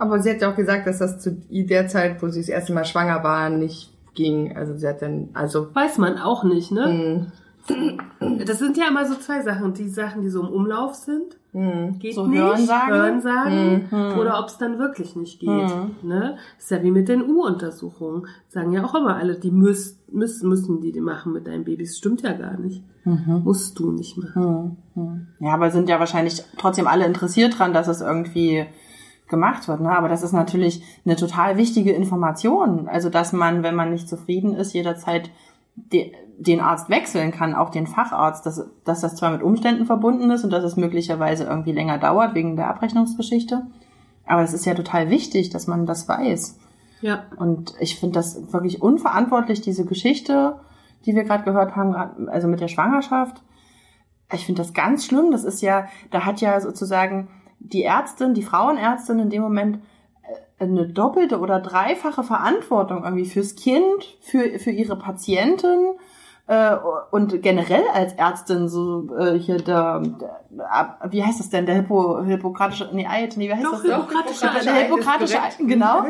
Aber sie hat ja auch gesagt, dass das zu der Zeit, wo sie das erste Mal schwanger war, nicht ging. Also sie hat dann, also Weiß man auch nicht, ne? mh, Das sind ja immer so zwei Sachen. Die Sachen, die so im Umlauf sind, mh. geht So nicht. Hörensagen? Hörensagen. Mhm. Oder ob es dann wirklich nicht geht. Mhm. Ne? Ist ja wie mit den U-Untersuchungen. Sagen ja auch immer alle, die müssen, müssen, müssen die die machen mit deinem Baby. Das stimmt ja gar nicht. Mhm. Musst du nicht machen. Hm, hm. Ja, aber sind ja wahrscheinlich trotzdem alle interessiert dran, dass es irgendwie gemacht wird. Ne? Aber das ist natürlich eine total wichtige Information. Also, dass man, wenn man nicht zufrieden ist, jederzeit de den Arzt wechseln kann, auch den Facharzt, dass, dass das zwar mit Umständen verbunden ist und dass es möglicherweise irgendwie länger dauert wegen der Abrechnungsgeschichte. Aber es ist ja total wichtig, dass man das weiß. Ja. Und ich finde das wirklich unverantwortlich, diese Geschichte, die wir gerade gehört haben, also mit der Schwangerschaft. Ich finde das ganz schlimm. Das ist ja, da hat ja sozusagen die Ärztin, die Frauenärztin in dem Moment äh, eine doppelte oder dreifache Verantwortung irgendwie fürs Kind, für, für ihre Patientin äh, und generell als Ärztin so äh, hier der, der wie heißt das denn der Hippo, hippokratische nee Eid nee wie heißt Doch, das hippokratische der, der hippokratische. Eid genau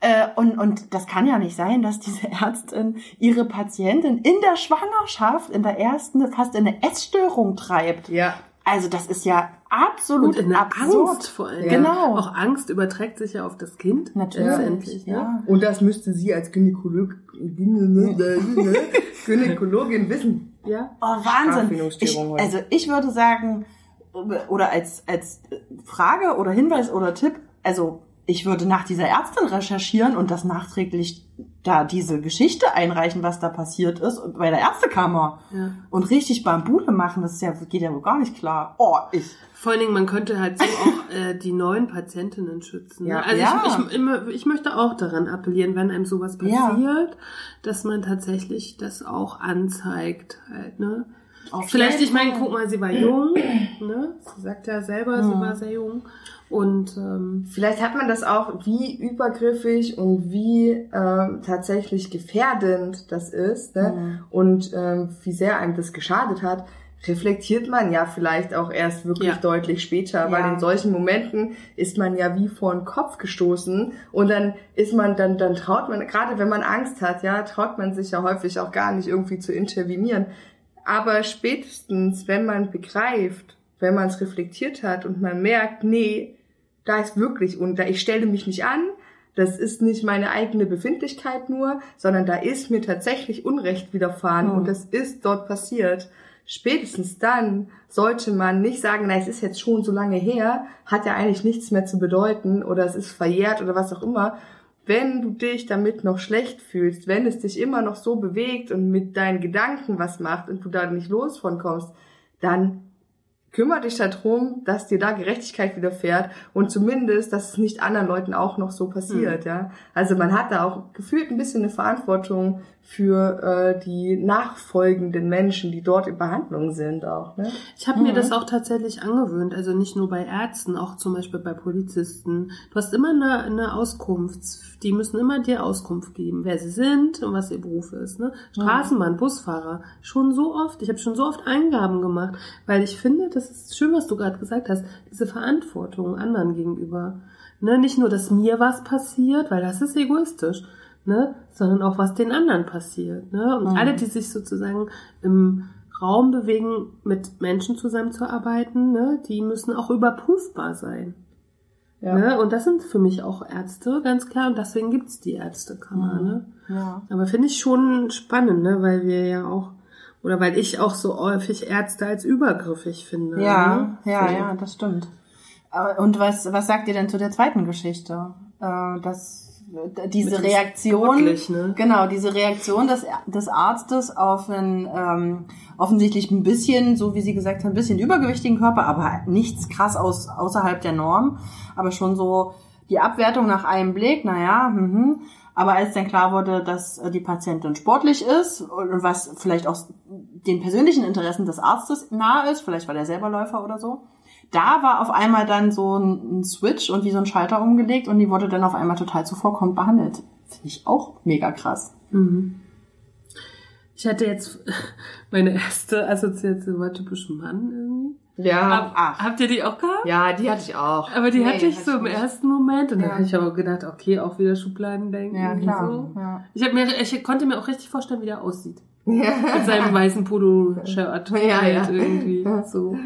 äh, und, und das kann ja nicht sein, dass diese Ärztin ihre Patientin in der Schwangerschaft, in der ersten, fast in eine Essstörung treibt. Ja. Also das ist ja absolut Und in der absurd. Angst vor allem. Ja. Genau. Auch Angst überträgt sich ja auf das Kind. Natürlich. Letztendlich, ne? ja. Und das müsste sie als Gynäkolog, Gynäkologin wissen. Ja. Oh, Wahnsinn. Ich, also ich würde sagen, oder als, als Frage oder Hinweis oder Tipp, also ich würde nach dieser Ärztin recherchieren und das nachträglich da diese Geschichte einreichen, was da passiert ist und bei der Ärztekammer Ja. und richtig Bambule machen, das ist ja, geht ja wohl gar nicht klar. Oh, ich. Vor allen Dingen, man könnte halt so auch äh, die neuen Patientinnen schützen. Ne? Ja. Also Ja. Ich, ich, immer, ich möchte auch daran appellieren, wenn einem sowas Ja. passiert, dass man tatsächlich das auch anzeigt. Halt, ne? Auf Vielleicht, ich meine, guck mal, sie war jung, ne? Sie sagt ja selber, sie war sehr jung. Und ähm, Vielleicht hat man das auch, wie übergriffig und wie ähm, tatsächlich gefährdend das ist ne? Mhm. und ähm, wie sehr einem das geschadet hat, reflektiert man ja vielleicht auch erst wirklich Ja. deutlich später, weil Ja. in solchen Momenten ist man ja wie vor den Kopf gestoßen und dann ist man, dann, dann traut man, gerade wenn man Angst hat, ja, traut man sich ja häufig auch gar nicht irgendwie zu intervenieren. Aber spätestens, wenn man begreift, wenn man es reflektiert hat und man merkt, nee, da ist wirklich und da ich stelle mich nicht an, das ist nicht meine eigene Befindlichkeit nur, sondern da ist mir tatsächlich Unrecht widerfahren Hm. und das ist dort passiert. Spätestens dann sollte man nicht sagen, na, es ist jetzt schon so lange her, hat ja eigentlich nichts mehr zu bedeuten oder es ist verjährt oder was auch immer. Wenn du dich damit noch schlecht fühlst, wenn es dich immer noch so bewegt und mit deinen Gedanken was macht und du da nicht los von kommst, dann kümmere dich darum, dass dir da Gerechtigkeit widerfährt und zumindest, dass es nicht anderen Leuten auch noch so passiert, ja. Also man hat da auch gefühlt ein bisschen eine Verantwortung für äh, die nachfolgenden Menschen, die dort in Behandlung sind auch, ne? Ich habe mir das auch tatsächlich angewöhnt, also nicht nur bei Ärzten, auch zum Beispiel bei Polizisten. Du hast immer eine, eine Auskunft, die müssen immer dir Auskunft geben, wer sie sind und was ihr Beruf ist. Ne? Straßenbahn, Busfahrer, schon so oft, ich habe schon so oft Eingaben gemacht, weil ich finde, das ist schön, was du gerade gesagt hast, diese Verantwortung anderen gegenüber. Ne? Nicht nur, dass mir was passiert, weil das ist egoistisch, ne? sondern auch, was den anderen passiert. Ne? Und Mhm. alle, die sich sozusagen im Raum bewegen, mit Menschen zusammenzuarbeiten, ne, die müssen auch überprüfbar sein. Ja. Ne? Und das sind für mich auch Ärzte, ganz klar. Und deswegen gibt's die Ärztekammer. Mhm. Ne? Ja. Aber finde ich schon spannend, ne? weil wir ja auch, oder weil ich auch so häufig Ärzte als übergriffig finde. Ja, ne? ja, so. ja, das stimmt. Und was, was sagt ihr denn zu der zweiten Geschichte? Äh, Dass diese Reaktion, ne? genau, diese Reaktion des, des Arztes auf einen ähm, offensichtlich ein bisschen, so wie sie gesagt hat, ein bisschen übergewichtigen Körper, aber nichts krass aus, außerhalb der Norm, aber schon so die Abwertung nach einem Blick, naja, mhm. Aber als dann klar wurde, dass äh, die Patientin sportlich ist und was vielleicht auch den persönlichen Interessen des Arztes nahe ist, vielleicht war der selber Läufer oder so, da war auf einmal dann so ein, Switch und wie so ein Schalter umgelegt und die wurde dann auf einmal total zuvorkommend behandelt. Finde ich auch mega krass. Mhm. Ich hatte jetzt meine erste Assoziation war typisch Mann irgendwie. Ja. Hab, ach. Habt ihr die auch gehabt? Ja, die hatte ich auch. Aber die Nee, hatte ich hatte so ich im nicht. ersten Moment und dann Ja. habe ich aber gedacht, okay, auch wieder Schubladen denken. Ja, und klar. So. Ja. Ich, hab mir, ich konnte mir auch richtig vorstellen, wie der aussieht. Ja. Mit seinem weißen Polo-Shirt. Ja, halt ja. Irgendwie. So,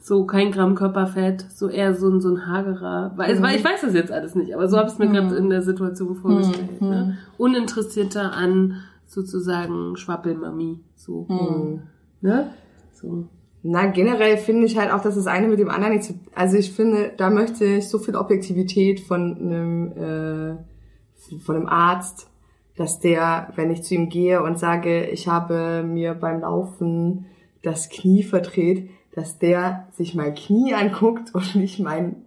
so kein Gramm Körperfett, so eher so ein, so ein hagerer. Weil, weil ich weiß das jetzt alles nicht, aber so habe ich es mir gerade in der Situation vorgestellt. Mhm. Ne? Uninteressierter an sozusagen Schwappelmami. So. Mhm. Ne? So. Na, generell finde ich halt auch, dass das eine mit dem anderen nicht zu, also ich finde, da möchte ich so viel Objektivität von einem, äh, von einem Arzt, dass der, wenn ich zu ihm gehe und sage, ich habe mir beim Laufen das Knie verdreht, dass der sich mein Knie anguckt und nicht mein,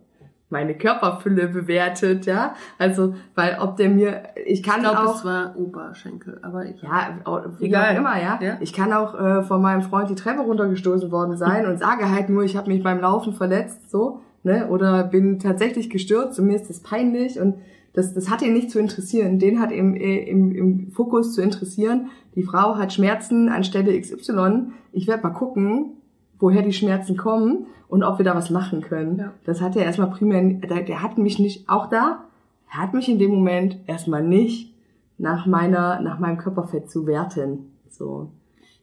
meine Körperfülle bewertet, ja. Also, weil ob der mir, ich kann Ich glaube, auch, es war Oberschenkel, aber egal. ja, wie Egal. auch immer, ja. Ja. Ich kann auch äh, von meinem Freund die Treppe runtergestoßen worden sein und sage halt nur, ich habe mich beim Laufen verletzt, so, ne? Oder bin tatsächlich gestürzt und mir ist das peinlich und das, das hat ihn nicht zu interessieren. Den hat im, äh, im, im Fokus zu interessieren. Die Frau hat Schmerzen anstelle XY. Ich werde mal gucken, woher die Schmerzen kommen und ob wir da was machen können. Ja. Das hat er erstmal primär, der, der hat mich nicht, auch da, er hat mich in dem Moment erstmal nicht nach meiner, nach meinem Körperfett zu werten. So.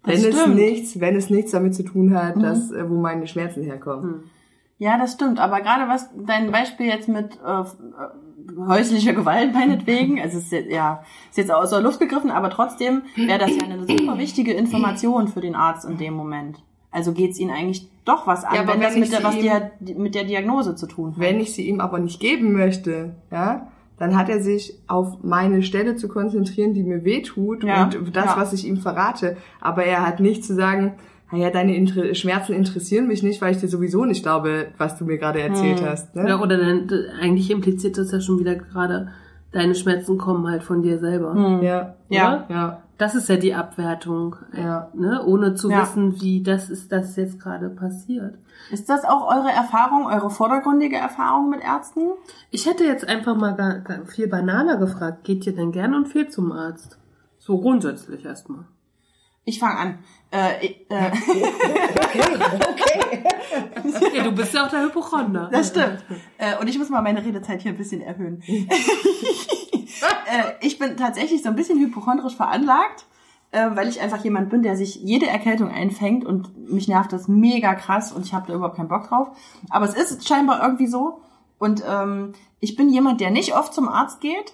Das Wenn es stimmt. nichts, wenn es nichts damit zu tun hat, Mhm. dass, äh, wo meine Schmerzen herkommen. Hm. Ja, das stimmt. Aber gerade was dein Beispiel jetzt mit äh, äh, häuslicher Gewalt meinetwegen, also es ist jetzt, ja, ist jetzt aus der Luft gegriffen, aber trotzdem wäre das ja eine super wichtige Information für den Arzt in dem Moment. Also geht's Ihnen eigentlich doch was an, Ja, aber wenn das wenn mit der, was dia- mit der Diagnose zu tun hat. Wenn ich sie ihm aber nicht geben möchte, ja, dann hat er sich auf meine Stelle zu konzentrieren, die mir wehtut Ja, und das, ja. was ich ihm verrate. Aber er hat nicht zu sagen, naja, deine Inter Schmerzen interessieren mich nicht, weil ich dir sowieso nicht glaube, was du mir gerade erzählt Hm. hast. Ne? Ja, oder dann, eigentlich impliziert das ja schon wieder gerade, deine Schmerzen kommen halt von dir selber. ja, Ja. ja, Das ist ja die Abwertung, ja. ne? ohne zu Ja. wissen, wie das ist, das jetzt gerade passiert. Ist das auch eure Erfahrung, eure vordergründige Erfahrung mit Ärzten? Ich hätte jetzt einfach mal viel banaler gefragt, geht ihr denn gern und viel zum Arzt? So grundsätzlich erstmal. Ich fange an. Äh, äh, Ja, du bist ja auch der Hypochonder. das stimmt. Äh, und ich muss mal meine Redezeit hier ein bisschen erhöhen. äh, ich bin tatsächlich so ein bisschen hypochondrisch veranlagt, äh, weil ich einfach jemand bin, der sich jede Erkältung einfängt und mich nervt das mega krass und ich habe da überhaupt keinen Bock drauf. Aber es ist scheinbar irgendwie so. Und ähm, ich bin jemand, der nicht oft zum Arzt geht,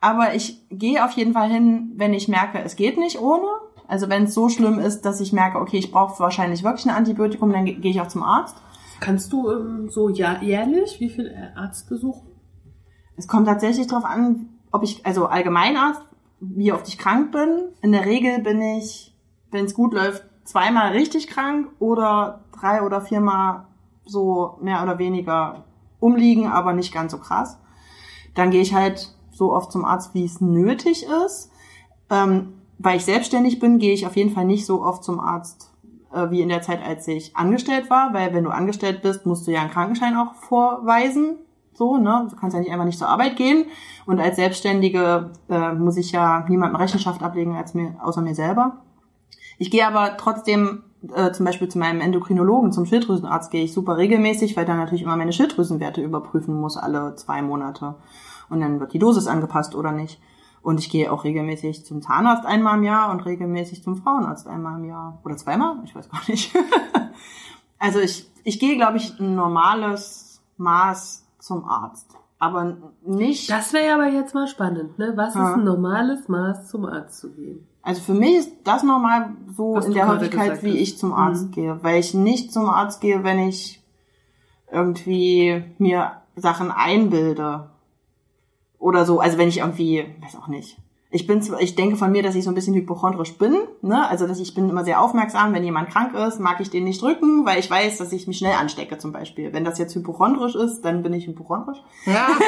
aber ich gehe auf jeden Fall hin, wenn ich merke, es geht nicht ohne. Also wenn es so schlimm ist, dass ich merke, okay, ich brauche wahrscheinlich wirklich ein Antibiotikum, dann ge- gehe ich auch zum Arzt. Kannst du ähm, so ja, jährlich, wie viel Arztbesuch? Es kommt tatsächlich darauf an, ob ich, also Allgemeinarzt, wie oft ich krank bin. In der Regel bin ich, wenn es gut läuft, zweimal richtig krank oder drei oder viermal so mehr oder weniger umliegen, aber nicht ganz so krass. Dann gehe ich halt so oft zum Arzt, wie es nötig ist. Ähm, weil ich selbstständig bin, gehe ich auf jeden Fall nicht so oft zum Arzt äh, wie in der Zeit, als ich angestellt war, weil wenn du angestellt bist, musst du ja einen Krankenschein auch vorweisen. So, ne? Du kannst ja nicht einfach nicht zur Arbeit gehen. Und als Selbstständige äh, muss ich ja niemandem Rechenschaft ablegen als mir, außer mir selber. Ich gehe aber trotzdem äh, zum Beispiel zu meinem Endokrinologen, zum Schilddrüsenarzt gehe ich super regelmäßig, weil der natürlich immer meine Schilddrüsenwerte überprüfen muss alle zwei Monate. Und dann wird die Dosis angepasst oder nicht. Und ich gehe auch regelmäßig zum Zahnarzt einmal im Jahr und regelmäßig zum Frauenarzt einmal im Jahr. Oder zweimal? Ich weiß gar nicht. also ich, ich gehe, glaube ich, ein normales Maß zum Arzt. Aber nicht. Das wäre aber jetzt mal spannend, ne? Was Ja. ist ein normales Maß zum Arzt zu gehen? Also für mich ist das normal so Was in der Häufigkeit, wie ich zum Arzt Mhm. gehe. Weil ich nicht zum Arzt gehe, wenn ich irgendwie mir Sachen einbilde. Oder so. Also wenn ich irgendwie, weiß auch nicht. Ich bin, zwar- ich denke von mir, dass ich so ein bisschen hypochondrisch bin, ne? Also, dass ich bin immer sehr aufmerksam. Wenn jemand krank ist, mag ich den nicht drücken, weil ich weiß, dass ich mich schnell anstecke, zum Beispiel. Wenn das jetzt hypochondrisch ist, dann bin ich hypochondrisch. Ja.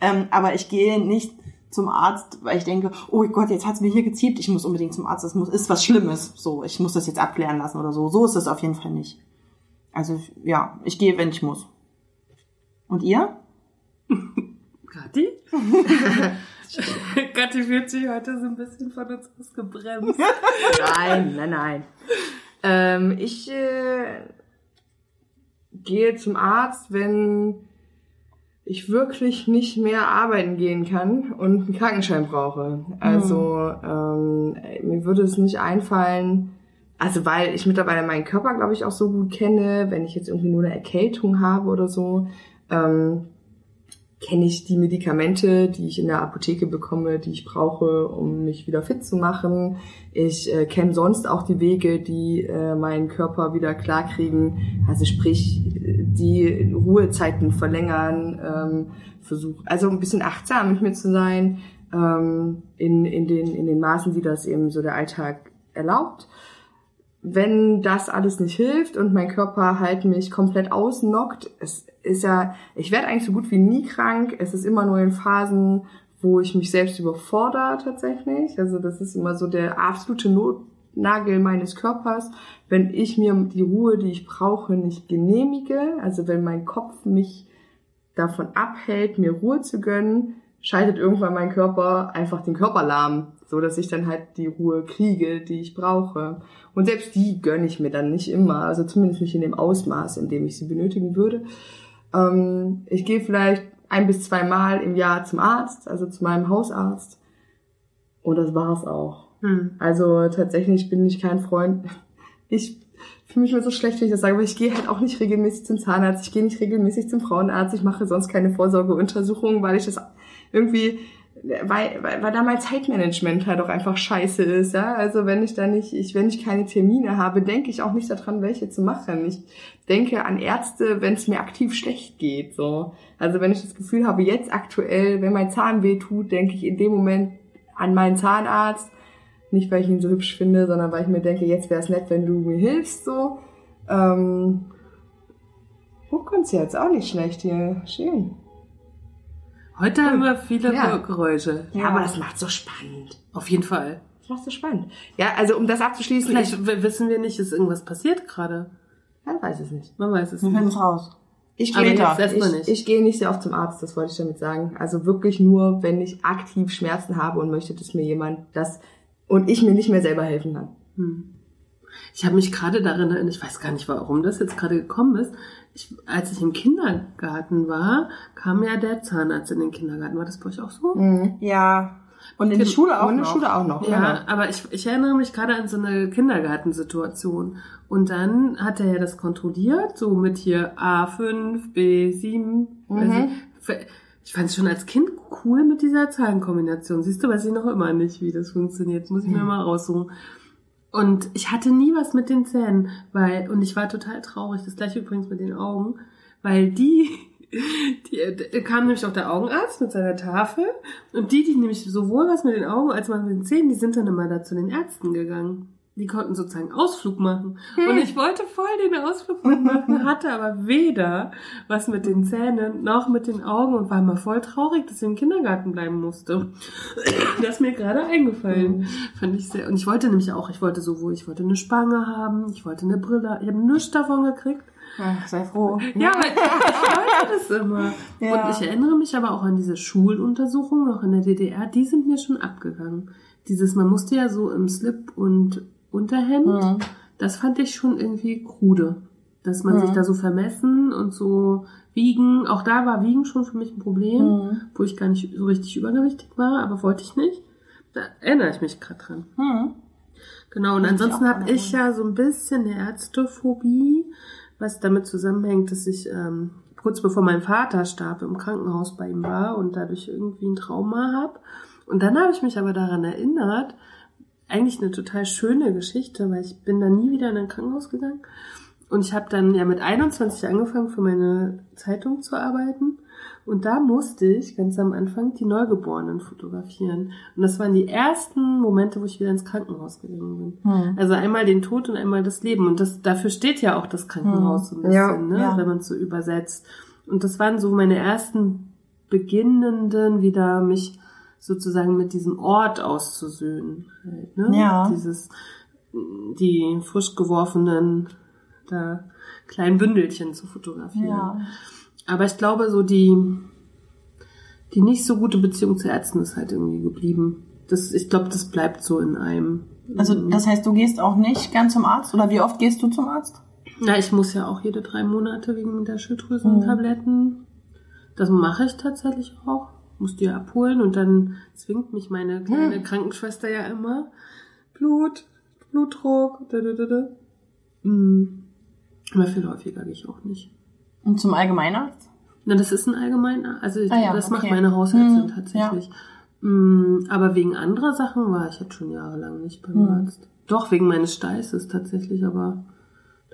Ähm, aber ich gehe nicht zum Arzt, weil ich denke, oh Gott, jetzt hat's mir hier geziebt, ich muss unbedingt zum Arzt, das muss, ist was Schlimmes. So, ich muss das jetzt abklären lassen oder so. So ist es auf jeden Fall nicht. Also ja, ich gehe, wenn ich muss. Und ihr? Kathi? Kathi fühlt sich heute so ein bisschen von uns ausgebremst. Nein, nein, nein. Ähm, ich äh, gehe zum Arzt, wenn ich wirklich nicht mehr arbeiten gehen kann und einen Krankenschein brauche. Also ähm, mir würde es nicht einfallen, also weil ich mittlerweile meinen Körper, glaube ich, auch so gut kenne, wenn ich jetzt irgendwie nur eine Erkältung habe oder so, ähm, kenne ich die Medikamente, die ich in der Apotheke bekomme, die ich brauche, um mich wieder fit zu machen. Ich äh, kenne sonst auch die Wege, die äh, meinen Körper wieder klarkriegen. Also sprich, die Ruhezeiten verlängern, ähm, versuch, also ein bisschen achtsam mit mir zu sein, ähm, in, in, den, in den Maßen, die das eben so der Alltag erlaubt wenn das alles nicht hilft und mein Körper halt mich komplett ausnockt, es ist ja, ich werde eigentlich so gut wie nie krank. Es ist immer nur in Phasen, wo ich mich selbst überfordere tatsächlich. Also das ist immer so der absolute Notnagel meines Körpers, wenn ich mir die Ruhe, die ich brauche, nicht genehmige. Also wenn mein Kopf mich davon abhält, mir Ruhe zu gönnen, schaltet irgendwann mein Körper einfach den Körperlahm, so dass ich dann halt die Ruhe kriege, die ich brauche. Und selbst die gönne ich mir dann nicht immer, also zumindest nicht in dem Ausmaß, in dem ich sie benötigen würde. Ähm, ich gehe vielleicht ein bis zwei Mal im Jahr zum Arzt, also zu meinem Hausarzt. Und das war's auch. Hm. Also tatsächlich bin ich kein Freund. Ich fühle mich immer so schlecht, wenn ich das sage, aber ich gehe halt auch nicht regelmäßig zum Zahnarzt, ich gehe nicht regelmäßig zum Frauenarzt, ich mache sonst keine Vorsorgeuntersuchungen, weil ich das irgendwie weil, weil, weil da mein Zeitmanagement halt auch einfach scheiße ist, ja. Also wenn ich da nicht, ich, wenn ich keine Termine habe, denke ich auch nicht daran, welche zu machen. Ich denke an Ärzte, wenn es mir aktiv schlecht geht, so. Also wenn ich das Gefühl habe, jetzt aktuell, wenn mein Zahn weh tut, denke ich in dem Moment an meinen Zahnarzt. Nicht, weil ich ihn so hübsch finde, sondern weil ich mir denke, jetzt wäre es nett, wenn du mir hilfst, so. Ähm, Buchkonzert ist auch nicht schlecht hier. Schön. Heute haben wir viele Ja. Geräusche. Ja, aber das macht so spannend. Auf jeden Fall. Das macht so spannend. Ja, also um das abzuschließen, Vielleicht wissen wir nicht, ist irgendwas passiert gerade. man weiß es nicht. Man weiß es Wir nicht. finden es raus. Ich gehe erstmal ich, nicht. ich gehe nicht sehr oft zum Arzt, das wollte ich damit sagen. Also wirklich nur, wenn ich aktiv Schmerzen habe und möchte, dass mir jemand das und ich mir nicht mehr selber helfen kann. Hm. Ich habe mich gerade daran erinnert, ich weiß gar nicht, warum das jetzt gerade gekommen ist. Ich, als ich im Kindergarten war, kam ja der Zahnarzt in den Kindergarten. War das bei euch auch so? Ja. Und in die Schule auch Und in der. Schule auch noch. Ja, genau. aber ich, ich erinnere mich gerade an so eine Kindergartensituation. Und dann hat er ja das kontrolliert, so mit hier A5, B7. weiß ich. Ich fand es schon als Kind cool mit dieser Zahlenkombination. Siehst du, weiß ich noch immer nicht, wie das funktioniert. Muss ich mir mal raussuchen. Und ich hatte nie was mit den Zähnen, weil, und ich war total traurig, das gleiche übrigens mit den Augen, weil die, die, da kam nämlich auch der Augenarzt mit seiner Tafel und die, die nämlich sowohl was mit den Augen als auch mit den Zähnen, die sind dann immer da zu den Ärzten gegangen. Die konnten sozusagen Ausflug machen. Und ich wollte voll den Ausflug mitmachen, hatte aber weder was mit den Zähnen noch mit den Augen und war mal voll traurig, dass ich im Kindergarten bleiben musste. Das ist mir gerade eingefallen. Fand ich sehr. Und ich wollte nämlich auch, ich wollte sowohl, ich wollte eine Spange haben, ich wollte eine Brille, ich habe nichts davon gekriegt. Ach, sei froh. Ja, aber ich wollte das immer. Ja. Und ich erinnere mich aber auch an diese Schuluntersuchungen noch in der DDR, die sind mir schon abgegangen. Dieses, man musste ja so im Slip und Unterhemd, Mhm. das fand ich schon irgendwie krude. Dass man Mhm. sich da so vermessen und so wiegen, auch da war Wiegen schon für mich ein Problem, Mhm. wo ich gar nicht so richtig übergewichtig war, aber wollte ich nicht. Da erinnere ich mich gerade dran. Hm. Genau, und ansonsten habe ich ja so ein bisschen eine Ärztephobie, was damit zusammenhängt, dass ich ähm, kurz bevor mein Vater starb im Krankenhaus bei ihm war und dadurch irgendwie ein Trauma habe. Und dann habe ich mich aber daran erinnert, eigentlich eine total schöne Geschichte, weil ich bin dann nie wieder in ein Krankenhaus gegangen. Und ich habe dann ja mit 21 angefangen, für meine Zeitung zu arbeiten. Und da musste ich ganz am Anfang die Neugeborenen fotografieren. Und das waren die ersten Momente, wo ich wieder ins Krankenhaus gegangen bin. Hm. Also einmal den Tod und einmal das Leben. Und das, dafür steht ja auch das Krankenhaus so ein bisschen, Ja, ne? ja. wenn man es so übersetzt. Und das waren so meine ersten beginnenden, wieder mich sozusagen mit diesem Ort auszusöhnen. Halt, ne? Ja. Dieses, die frisch geworfenen, da kleinen Bündelchen zu fotografieren. Ja. Aber ich glaube, so die, die nicht so gute Beziehung zu Ärzten ist halt irgendwie geblieben. Das, ich glaube, das bleibt so in einem. Also das heißt, du gehst auch nicht gern zum Arzt? Oder wie oft gehst du zum Arzt? Na, ich muss ja auch jede drei Monate wegen der Schilddrüsentabletten. Das mache ich tatsächlich auch. Muss die abholen und dann zwingt mich meine kleine Krankenschwester ja immer. Blut, Blutdruck, da, da, da, da. Mm. Aber viel häufiger gehe ich auch nicht. Und zum Allgemeinarzt? Na, das ist ein allgemeiner, also ich, Ah ja, das macht okay. meine Hausärztin Hm, tatsächlich. Mm, Aber wegen anderer Sachen war ich jetzt schon jahrelang nicht beim Hm. Arzt. Doch, wegen meines Steißes tatsächlich, aber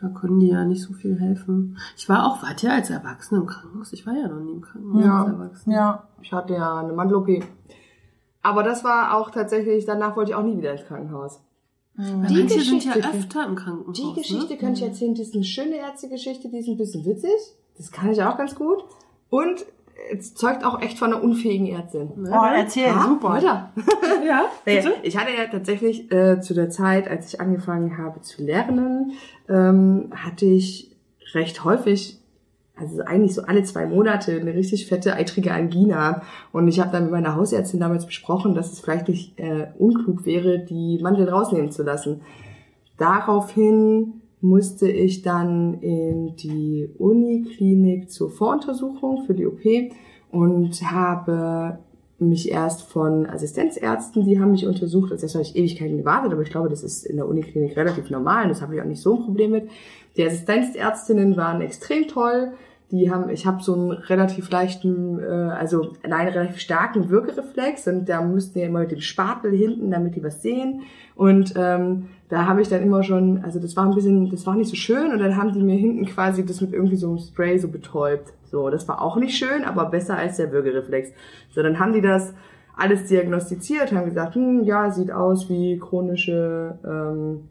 da können die ja nicht so viel helfen. Ich war auch, wart ihr als Erwachsene im Krankenhaus? Ich war ja noch nie im Krankenhaus Ja. als Erwachsene. Ja. Ich hatte ja eine Mandel-OP. Aber das war auch tatsächlich, danach wollte ich auch nie wieder ins Krankenhaus. Weil Die manche sind Geschichte- ja öfter im Krankenhaus. Die Geschichte ne? kann ich erzählen, die ist eine schöne Ärztegeschichte, die ist ein bisschen witzig. Das kann ich auch ganz gut. Und es zeugt auch echt von einer unfähigen Ärztin. Oh, erzähl, Ja, super. Weiter. Ja, bitte? ich hatte ja tatsächlich äh, zu der Zeit, als ich angefangen habe zu lernen, ähm, hatte ich recht häufig, also eigentlich so alle zwei Monate, eine richtig fette eitrige Angina. Und ich habe dann mit meiner Hausärztin damals besprochen, dass es vielleicht nicht äh, unklug wäre, die Mandeln rausnehmen zu lassen. Daraufhin musste ich dann in die Uniklinik zur Voruntersuchung für die OP und habe mich erst von Assistenzärzten, die haben mich untersucht, also das habe ich Ewigkeiten gewartet, aber ich glaube, das ist in der Uniklinik relativ normal und das habe ich auch nicht so ein Problem mit. Die Assistenzärztinnen waren extrem toll, Die haben, ich habe so einen relativ leichten, äh, also einen relativ starken Wirkereflex und da müssten ja immer mit dem Spatel hinten, damit die was sehen. Und ähm, da habe ich dann immer schon, also das war ein bisschen, das war nicht so schön und dann haben die mir hinten quasi das mit irgendwie so einem Spray so betäubt. So, das war auch nicht schön, aber besser als der Würgereflex. So, dann haben die das alles diagnostiziert, haben gesagt, hm, ja, sieht aus wie chronische ähm,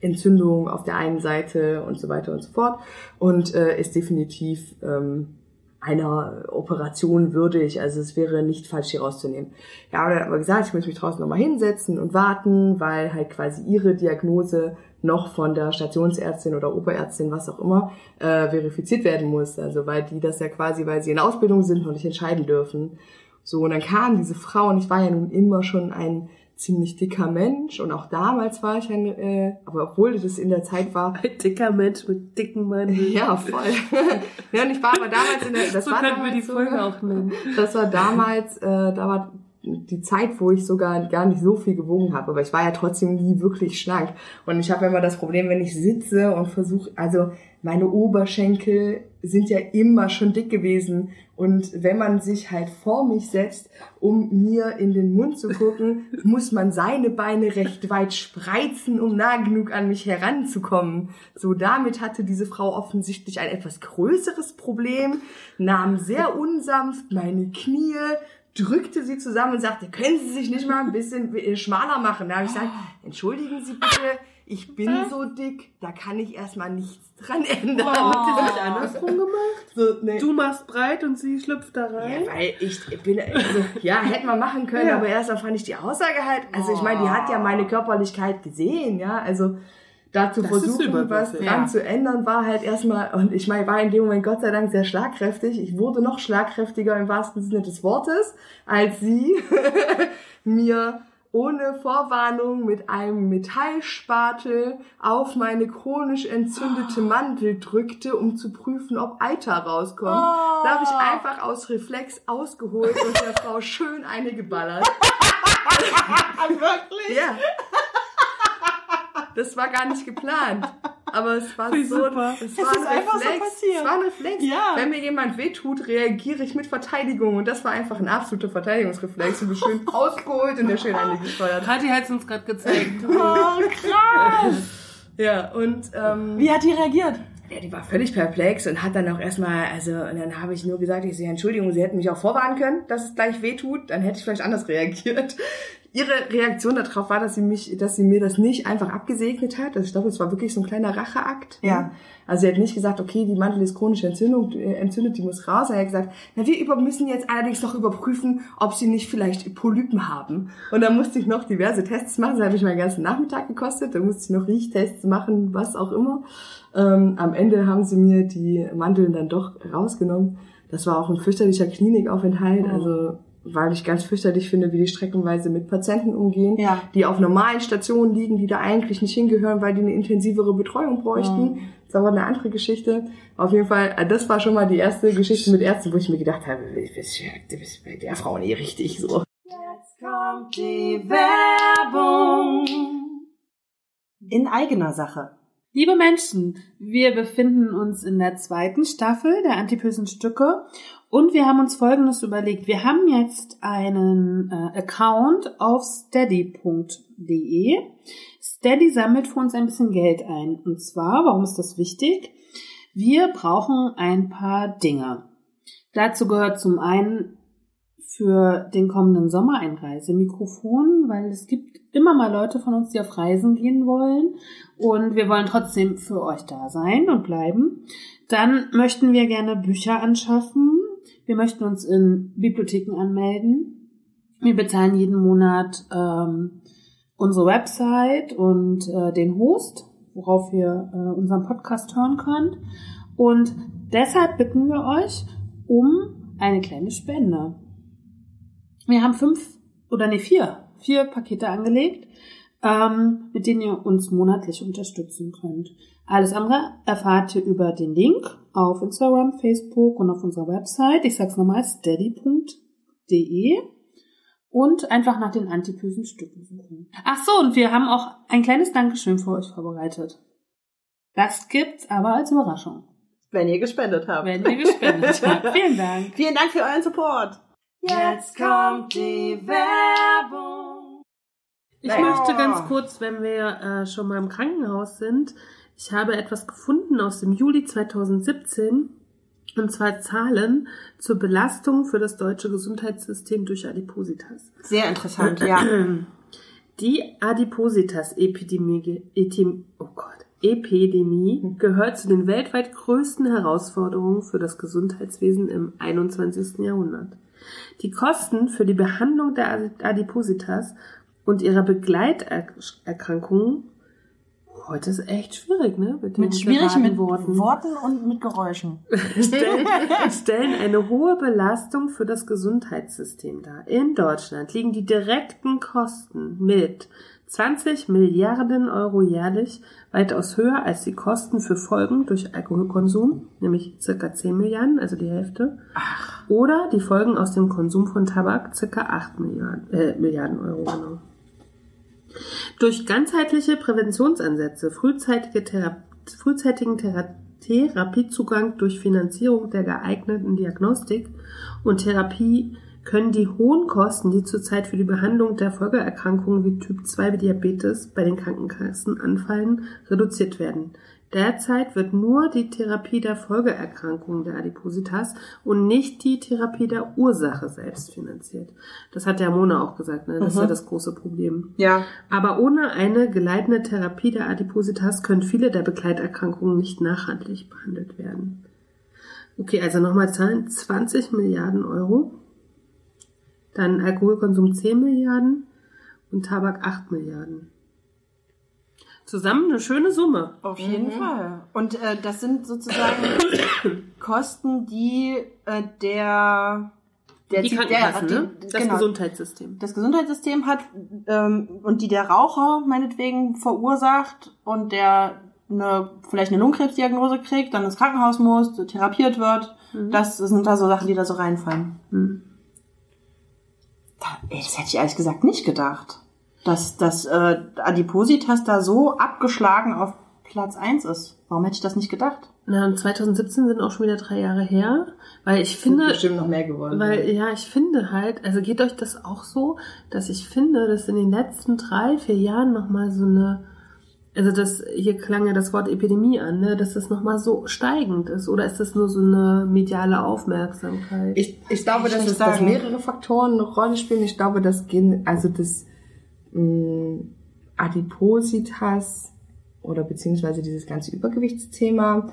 Entzündung auf der einen Seite und so weiter und so fort und äh, ist definitiv ähm, einer Operation würdig, also es wäre nicht falsch hier rauszunehmen. Ja, aber aber gesagt, ich muss mich draußen nochmal hinsetzen und warten, weil halt quasi ihre Diagnose noch von der Stationsärztin oder Oberärztin, was auch immer, äh, verifiziert werden muss. Also weil die das ja quasi, weil sie in Ausbildung sind, noch nicht entscheiden dürfen. So, und dann kam diese Frau und ich war ja nun immer schon ein ziemlich dicker Mensch und auch damals war ich ein, äh, aber obwohl das in der Zeit war. Ein dicker Mensch mit dicken Mann. Ja, voll. ja, und ich war aber damals in der, das so war könnten wir die damals Folge auch nennen. das war damals, äh, da war die Zeit, wo ich sogar gar nicht so viel gewogen habe, aber ich war ja trotzdem nie wirklich schlank. Und ich habe immer das Problem, wenn ich sitze und versuche, also meine Oberschenkel sind ja immer schon dick gewesen. Und wenn man sich halt vor mich setzt, um mir in den Mund zu gucken, muss man seine Beine recht weit spreizen, um nah genug an mich heranzukommen. So damit hatte diese Frau offensichtlich ein etwas größeres Problem, nahm sehr unsanft meine Knie, drückte sie zusammen und sagte, können Sie sich nicht mal ein bisschen schmaler machen? Da habe ich gesagt, entschuldigen Sie bitte, ich bin so dick, da kann ich erstmal nichts dran ändern. Ihr das nicht andersrum gemacht? So, nee. Du machst breit und sie schlüpft da rein? Ja, weil ich bin, also, ja, hätten wir machen können, Ja. aber erstmal fand ich die Aussage halt, also ich meine, die hat ja meine Körperlichkeit gesehen, ja, also da zu Das versuchen, was dran Ja. zu ändern, war halt erstmal, und ich meine, war in dem Moment Gott sei Dank sehr schlagkräftig. Ich wurde noch schlagkräftiger im wahrsten Sinne des Wortes, als sie mir ohne Vorwarnung mit einem Metallspatel auf meine chronisch entzündete Mandel drückte, um zu prüfen, ob Eiter rauskommt. Da habe ich einfach aus Reflex ausgeholt und der Frau schön eine geballert. Wirklich? Ja. Das war gar nicht geplant. Aber es war Wie so, super. es Es war ist ein einfach so Reflex. passiert. es war ein Reflex. Ja. Wenn mir jemand wehtut, reagiere ich mit Verteidigung. Und das war einfach ein absoluter Verteidigungsreflex. Und du schön ausgeholt und der schön eine gesteuert. Kathi hat es uns gerade gezeigt. Oh, krass. Ja, und ähm, Wie hat die reagiert? ja, die war völlig perplex und hat dann auch erstmal, also, und dann habe ich nur gesagt, ich sehe Entschuldigung, sie hätten mich auch vorwarnen können, dass es gleich wehtut, dann hätte ich vielleicht anders reagiert. Ihre Reaktion darauf war, dass sie mich, dass sie mir das nicht einfach abgesegnet hat. Also ich glaube, es war wirklich so ein kleiner Racheakt. Ja. Also sie hat nicht gesagt, okay, die Mandel ist chronische Entzündung, äh, entzündet, die muss raus. Er hat gesagt, na, wir über, müssen jetzt allerdings noch überprüfen, ob sie nicht vielleicht Polypen haben. Und dann musste ich noch diverse Tests machen. Das hat mich meinen ganzen Nachmittag gekostet. Dann musste ich noch Riechtests machen, was auch immer. Ähm, am Ende haben sie mir die Mandeln dann doch rausgenommen. Das war auch ein fürchterlicher Klinikaufenthalt. Also weil ich ganz fürchterlich finde, wie die streckenweise mit Patienten umgehen, Ja. die auf normalen Stationen liegen, die da eigentlich nicht hingehören, weil die eine intensivere Betreuung bräuchten. Das ist aber eine andere Geschichte. Auf jeden Fall, äh, das war schon mal die erste Geschichte mit Ärzten, wo ich mir gedacht habe, du bist, bei der Frau nie richtig so. Kommt die Werbung. In eigener Sache. Liebe Menschen, wir befinden uns in der zweiten Staffel der Antipösen Stücke und wir haben uns Folgendes überlegt. Wir haben jetzt einen äh, Account auf steady.de. Steady sammelt für uns ein bisschen Geld ein. Und zwar, warum ist das wichtig? Wir brauchen ein paar Dinge. Dazu gehört zum einen für den kommenden Sommer ein Reisemikrofon, weil es gibt immer mal Leute von uns, die auf Reisen gehen wollen und wir wollen trotzdem für euch da sein und bleiben. Dann möchten wir gerne Bücher anschaffen. Wir möchten uns in Bibliotheken anmelden. Wir bezahlen jeden Monat ähm, unsere Website und äh, den Host, worauf ihr äh, unseren Podcast hören könnt. Und deshalb bitten wir euch um eine kleine Spende. Wir haben fünf oder nee, vier, vier Pakete angelegt, ähm, mit denen ihr uns monatlich unterstützen könnt. Alles andere erfahrt ihr über den Link auf Instagram, Facebook und auf unserer Website. Ich sag's nochmal, steady.de und einfach nach den antipösen Stücken suchen. Ach so, und wir haben auch ein kleines Dankeschön für euch vorbereitet. Das gibt's aber als Überraschung. Wenn ihr gespendet habt. Wenn ihr gespendet habt. Vielen Dank. Vielen Dank für euren Support. Jetzt kommt die Werbung. Ich Nein. möchte ganz kurz, wenn wir äh, schon mal im Krankenhaus sind, ich habe etwas gefunden aus dem Juli 2017, und zwar Zahlen zur Belastung für das deutsche Gesundheitssystem durch Adipositas. Sehr interessant, ja. Die Adipositas-Epidemie oh Gott, Epidemie gehört zu den weltweit größten Herausforderungen für das Gesundheitswesen im 21. Jahrhundert. Die Kosten für die Behandlung der Adipositas und ihrer Begleiterkrankungen heute ist echt schwierig, ne? den Mit schwierigen mit geraden Worten. und mit Geräuschen. stellen, stellen eine hohe Belastung für das Gesundheitssystem dar. In Deutschland liegen die direkten Kosten mit 20 Milliarden Euro jährlich weitaus höher als die Kosten für Folgen durch Alkoholkonsum, nämlich circa 10 Milliarden, also die Hälfte. Oder die Folgen aus dem Konsum von Tabak, circa 8 Milliarden, äh, Milliarden Euro, genau. Durch ganzheitliche Präventionsansätze, frühzeitige Thera frühzeitigen Thera Therapiezugang durch Finanzierung der geeigneten Diagnostik und Therapie können die hohen Kosten, die zurzeit für die Behandlung der Folgeerkrankungen wie Typ 2 Diabetes bei den Krankenkassen anfallen, reduziert werden. Derzeit wird nur die Therapie der Folgeerkrankungen der Adipositas und nicht die Therapie der Ursache selbst finanziert. Das hat der Mona auch gesagt, ne? Das ist ja das große Problem. Ja. Aber ohne eine geleitende Therapie der Adipositas können viele der Begleiterkrankungen nicht nachhaltig behandelt werden. Okay, also nochmal Zahlen. 20 Milliarden Euro. Dann Alkoholkonsum 10 Milliarden und Tabak 8 Milliarden. Zusammen eine schöne Summe. Auf jeden Fall. Und äh, das sind sozusagen Kosten, die äh, der, der, Die der, Krankenkassen, ne? die- Das genau, Gesundheitssystem. das Gesundheitssystem hat ähm, und die der Raucher meinetwegen verursacht und der eine, vielleicht eine Lungenkrebsdiagnose kriegt, dann ins Krankenhaus muss, therapiert wird. Das sind da so Sachen, die da so reinfallen. Hm. Da, ey, das hätte ich ehrlich gesagt nicht gedacht. Dass, dass äh, Adipositas da so abgeschlagen auf Platz eins ist. Warum hätte ich das nicht gedacht? Na, und 2017 sind auch schon wieder drei Jahre her, weil ich finde, bestimmt noch mehr geworden. Weil, ja, ich finde halt, also geht euch das auch so, dass ich finde, dass in den letzten drei, vier Jahren nochmal so eine, also das, hier klang ja das Wort Epidemie an, ne, dass das nochmal so steigend ist, oder ist das nur so eine mediale Aufmerksamkeit? Ich, ich glaube, dass, es, dass mehrere Faktoren eine Rolle spielen. Ich glaube, dass gen- also das mh, Adipositas oder beziehungsweise dieses ganze Übergewichtsthema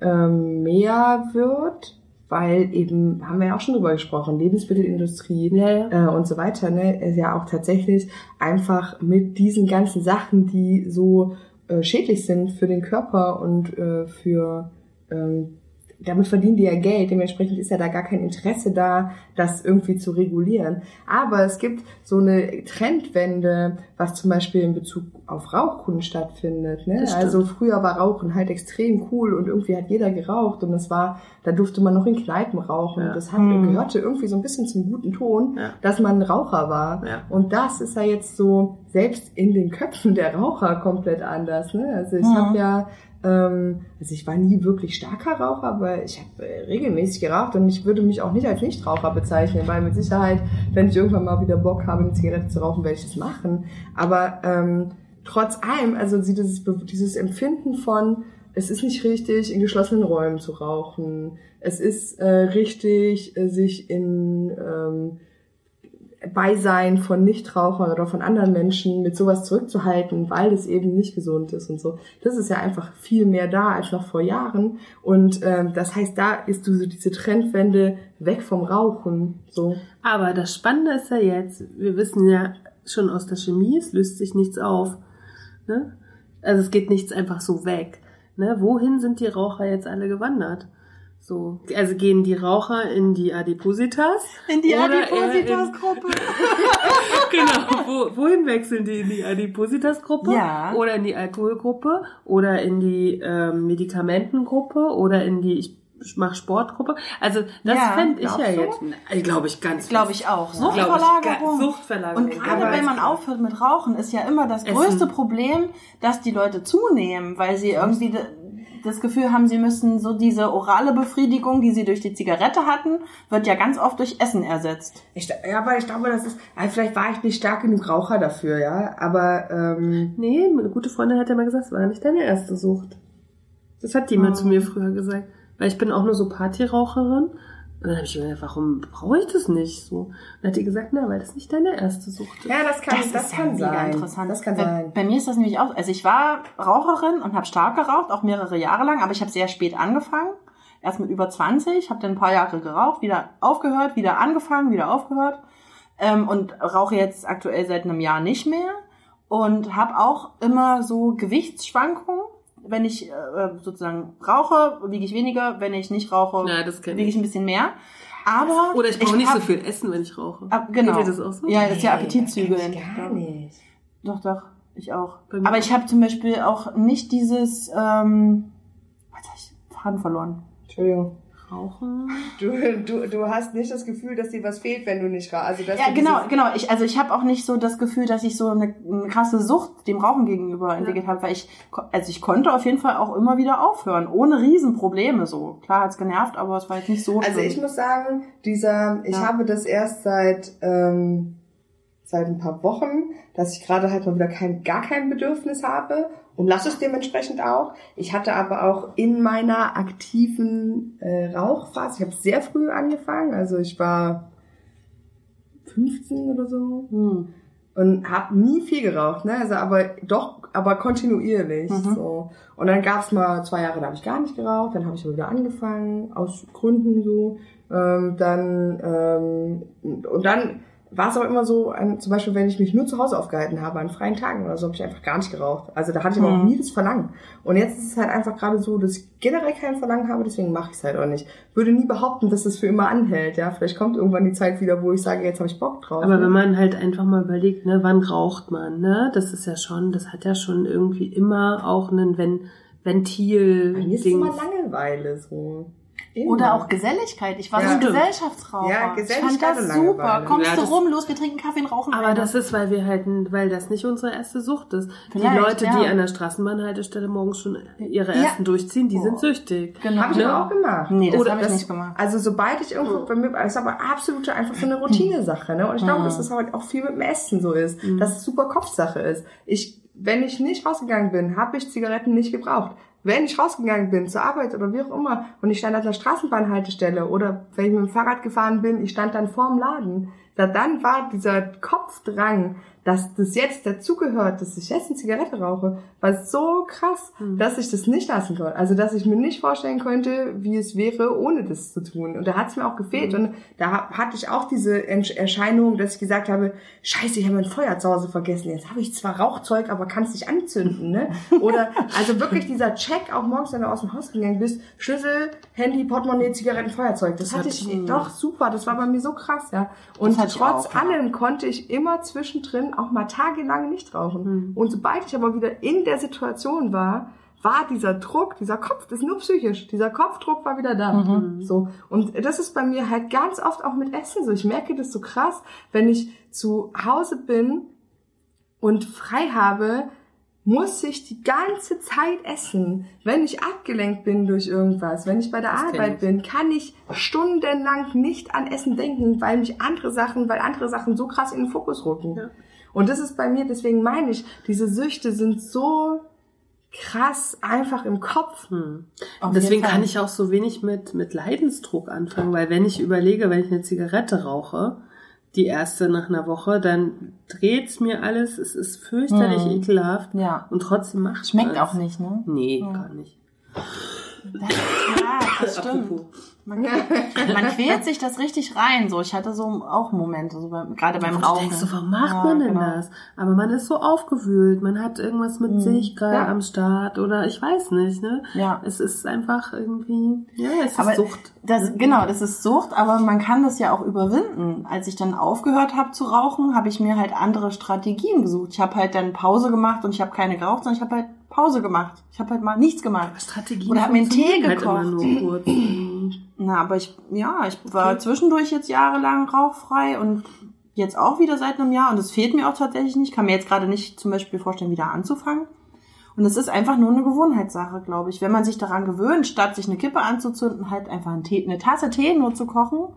ähm, mehr wird, weil eben, haben wir ja auch schon drüber gesprochen, Lebensmittelindustrie ja, ja. äh, und so weiter, ne, ist ja auch tatsächlich einfach mit diesen ganzen Sachen, die so äh, schädlich sind für den Körper und äh, für ähm, damit verdienen die ja Geld, dementsprechend ist ja da gar kein Interesse da, das irgendwie zu regulieren. Aber es gibt so eine Trendwende, was zum Beispiel in Bezug auf Rauchkunden stattfindet. Ne? Das. Also früher war Rauchen halt extrem cool und irgendwie hat jeder geraucht und es war, da durfte man noch in Kneipen rauchen. Ja. Das hat, Hm. gehörte irgendwie so ein bisschen zum guten Ton, Ja. dass man ein Raucher war. Ja. Und das ist ja jetzt so selbst in den Köpfen der Raucher komplett anders. Ne? Also ich Mhm. habe ja, also ich war nie wirklich starker Raucher, aber ich habe äh, regelmäßig geraucht und ich würde mich auch nicht als Nichtraucher bezeichnen, weil mit Sicherheit, wenn ich irgendwann mal wieder Bock habe, eine Zigarette zu rauchen, werde ich das machen. Aber ähm, trotz allem, also dieses, dieses Empfinden von, es ist nicht richtig, in geschlossenen Räumen zu rauchen. Es ist äh, richtig, äh, sich in ähm, Beisein von Nichtrauchern oder von anderen Menschen mit sowas zurückzuhalten, weil es eben nicht gesund ist und so. Das ist ja einfach viel mehr da als noch vor Jahren. Und ähm, das heißt, da ist so diese Trendwende weg vom Rauchen. So. Aber das Spannende ist ja jetzt, wir wissen ja schon aus der Chemie, es löst sich nichts auf. Ne? Also es geht nichts einfach so weg. Ne? Wohin sind die Raucher jetzt alle gewandert? So, also gehen die Raucher in die Adipositas? In die Adipositas-Gruppe. Genau, wo, wohin wechseln die? In die Adipositas-Gruppe? Ja. Oder in die Alkoholgruppe? Oder in die ähm, Medikamentengruppe? Oder in die ich mach Sportgruppe? Also das Ja, fände ich ja du? jetzt, glaube ich, ganz Glaube ich auch. Glaub ich, Suchtverlagerung. Suchtverlagerung. Und gerade wenn man aufhört mit Rauchen, ist ja immer das Essen. größte Problem, dass die Leute zunehmen, weil sie irgendwie das Gefühl haben, sie müssen so diese orale Befriedigung, die sie durch die Zigarette hatten, wird ja ganz oft durch Essen ersetzt. Ich, ja, aber ich glaube, das ist, also vielleicht war ich nicht stark genug Raucher dafür, ja. Aber ähm, Nee, eine gute Freundin hat ja mal gesagt, es war nicht deine erste Sucht. Das hat die mal zu mir früher gesagt. Weil ich bin auch nur so Partyraucherin. Und dann habe ich mir gedacht, warum brauche ich das nicht so? Und dann hat die gesagt, na, weil das nicht deine erste Sucht ist. ja, das kann, das, ist ja kann mega sein. interessant. Das kann bei, sein. Bei mir ist das nämlich auch. Also ich war Raucherin und habe stark geraucht, auch mehrere Jahre lang, aber ich habe sehr spät angefangen. Erst mit über 20, habe dann ein paar Jahre geraucht, wieder aufgehört, wieder angefangen, wieder aufgehört. Ähm, und rauche jetzt aktuell seit einem Jahr nicht mehr. Und habe auch immer so Gewichtsschwankungen. Wenn ich äh, sozusagen rauche, wiege ich weniger. Wenn ich nicht rauche, Ja, wiege ich ich. ein bisschen mehr. Aber Oder ich brauche nicht hab- so viel essen, wenn ich rauche. Ah, genau. Geht das auch so? Ja, das ist ja Nee, Appetitzügeln. Gar nicht. Doch, doch, ich auch. Aber ich habe zum Beispiel auch nicht dieses, ähm, was hab ich Faden verloren. Entschuldigung. Rauchen? Du, du, du hast nicht das Gefühl, dass dir was fehlt, wenn du nicht rauchst. Also, dass Ja, genau, genau. Ich, also ich habe auch nicht so das Gefühl, dass ich so eine, eine krasse Sucht dem Rauchen gegenüber entwickelt habe, weil ich, also ich konnte auf jeden Fall auch immer wieder aufhören, ohne Riesenprobleme so. Klar hat's genervt, aber es war jetzt nicht so Also schlimm. ich muss sagen, dieser, ich Ja. habe das erst seit ähm, seit ein paar Wochen, dass ich gerade halt mal wieder kein, gar kein Bedürfnis habe und lasse es dementsprechend auch. Ich hatte aber auch in meiner aktiven äh, Rauchphase, ich habe sehr früh angefangen, also ich war 15 oder so hm. und habe nie viel geraucht, ne? Also aber doch, aber kontinuierlich. Mhm. So. Und dann gab's mal zwei Jahre, da habe ich gar nicht geraucht, dann habe ich aber wieder angefangen, aus Gründen so. Ähm, dann ähm, und dann war es auch immer so, an, zum Beispiel, wenn ich mich nur zu Hause aufgehalten habe, an freien Tagen oder so, habe ich einfach gar nicht geraucht. Also da hatte ich aber auch Mhm. nie das Verlangen. Und jetzt ist es halt einfach gerade so, dass ich generell kein Verlangen habe, deswegen mache ich es halt auch nicht. Würde nie behaupten, dass es für immer anhält. Ja, vielleicht kommt irgendwann die Zeit wieder, wo ich sage, jetzt habe ich Bock drauf. Aber ne? wenn man halt einfach mal überlegt, ne, wann raucht man, ne? Das ist ja schon, das hat ja schon irgendwie immer auch einen Ven Ventil. Bei mir ist es immer Langeweile so. Immer. Oder auch Geselligkeit. Ich war Ja. so ein Stimmt. Gesellschaftsraucher. Ja, ich Geselligkeit fand das super. Kommst Ja, du das- rum, los, wir trinken Kaffee und rauchen. Aber eine. das ist, weil wir halt, weil das nicht unsere erste Sucht ist. Vielleicht, die Leute, die ja. an der Straßenbahnhaltestelle morgens schon ihre Ja. ersten durchziehen, die Oh. sind süchtig. Genau. Habe ich aber auch gemacht. Nee, das Oder habe ich nicht gemacht. Also sobald ich irgendwo bei mir, das ist aber absolute einfach so eine Routine-Sache, ne? Und ich glaube, dass das halt auch viel mit dem Essen so ist, dass es super Kopfsache ist. Ich, wenn ich nicht rausgegangen bin, habe ich Zigaretten nicht gebraucht. Wenn ich rausgegangen bin, zur Arbeit oder wie auch immer, und ich stand an der Straßenbahnhaltestelle oder wenn ich mit dem Fahrrad gefahren bin, ich stand dann vorm Laden, da dann war dieser Kopfdrang, dass das jetzt dazugehört, dass ich jetzt eine Zigarette rauche, war so krass, dass ich das nicht lassen konnte. Also, dass ich mir nicht vorstellen könnte, wie es wäre, ohne das zu tun. Und da hat es mir auch gefehlt. Und da ha- hatte ich auch diese Erscheinung, dass ich gesagt habe, scheiße, ich habe mein Feuer zu Hause vergessen. Jetzt habe ich zwar Rauchzeug, aber kann es nicht anzünden. Ne? Oder also wirklich dieser Check, auch morgens, wenn du aus dem Haus gegangen bist, Schlüssel, Handy, Portemonnaie, Zigaretten, Feuerzeug. Das, hatte ich doch super. Das war bei mir so krass, ja. Und trotz auch, ja. allem konnte ich immer zwischendrin auch mal tagelang nicht rauchen. Hm. Und sobald ich aber wieder in der Situation war, war dieser Druck, dieser Kopf, das ist nur psychisch, dieser Kopfdruck war wieder da. Mhm. So. Und das ist bei mir halt ganz oft auch mit Essen so. Ich merke das so krass, wenn ich zu Hause bin und frei habe, muss ich die ganze Zeit essen. Wenn ich abgelenkt bin durch irgendwas, wenn ich bei der kenn Arbeit bin, kann ich stundenlang nicht an Essen denken, weil mich andere Sachen, weil andere Sachen so krass in den Fokus rücken. Ja. Und das ist bei mir, deswegen meine ich, diese Süchte sind so krass einfach im Kopf. Hm. Deswegen kann ich auch so wenig mit, mit Leidensdruck anfangen, weil wenn ich überlege, wenn ich eine Zigarette rauche, die erste nach einer Woche, dann dreht's mir alles, es ist fürchterlich Hm. ekelhaft Ja. und trotzdem macht Schmeckt man's. auch nicht, ne? Nee, Ja. gar nicht. Das, ja, das stimmt. Apropos. Man, man quält sich das richtig rein. So, ich hatte so auch Momente, so beim, gerade beim du Rauchen. denkst so, warum macht Ja, man denn genau. das? Aber man ist so aufgewühlt, man hat irgendwas mit sich gerade Ja. am Start oder ich weiß nicht, ne? Ja. Es ist einfach irgendwie, ja, es ist Aber Sucht. Das, genau, das ist Sucht, aber man kann das ja auch überwinden. Als ich dann aufgehört habe zu rauchen, habe ich mir halt andere Strategien gesucht. Ich habe halt dann Pause gemacht und ich habe keine geraucht, sondern ich habe halt Pause gemacht. Ich habe halt mal nichts gemacht. Strategien Oder hab mir einen Tee funktionieren halt kurz. Na, aber ich, ja, ich war zwischendurch jetzt jahrelang rauchfrei und jetzt auch wieder seit einem Jahr und es fehlt mir auch tatsächlich nicht. Kann mir jetzt gerade nicht zum Beispiel vorstellen, wieder anzufangen. Und es ist einfach nur eine Gewohnheitssache, glaube ich. Wenn man sich daran gewöhnt, statt sich eine Kippe anzuzünden, halt einfach einen Tee, eine Tasse Tee nur zu kochen,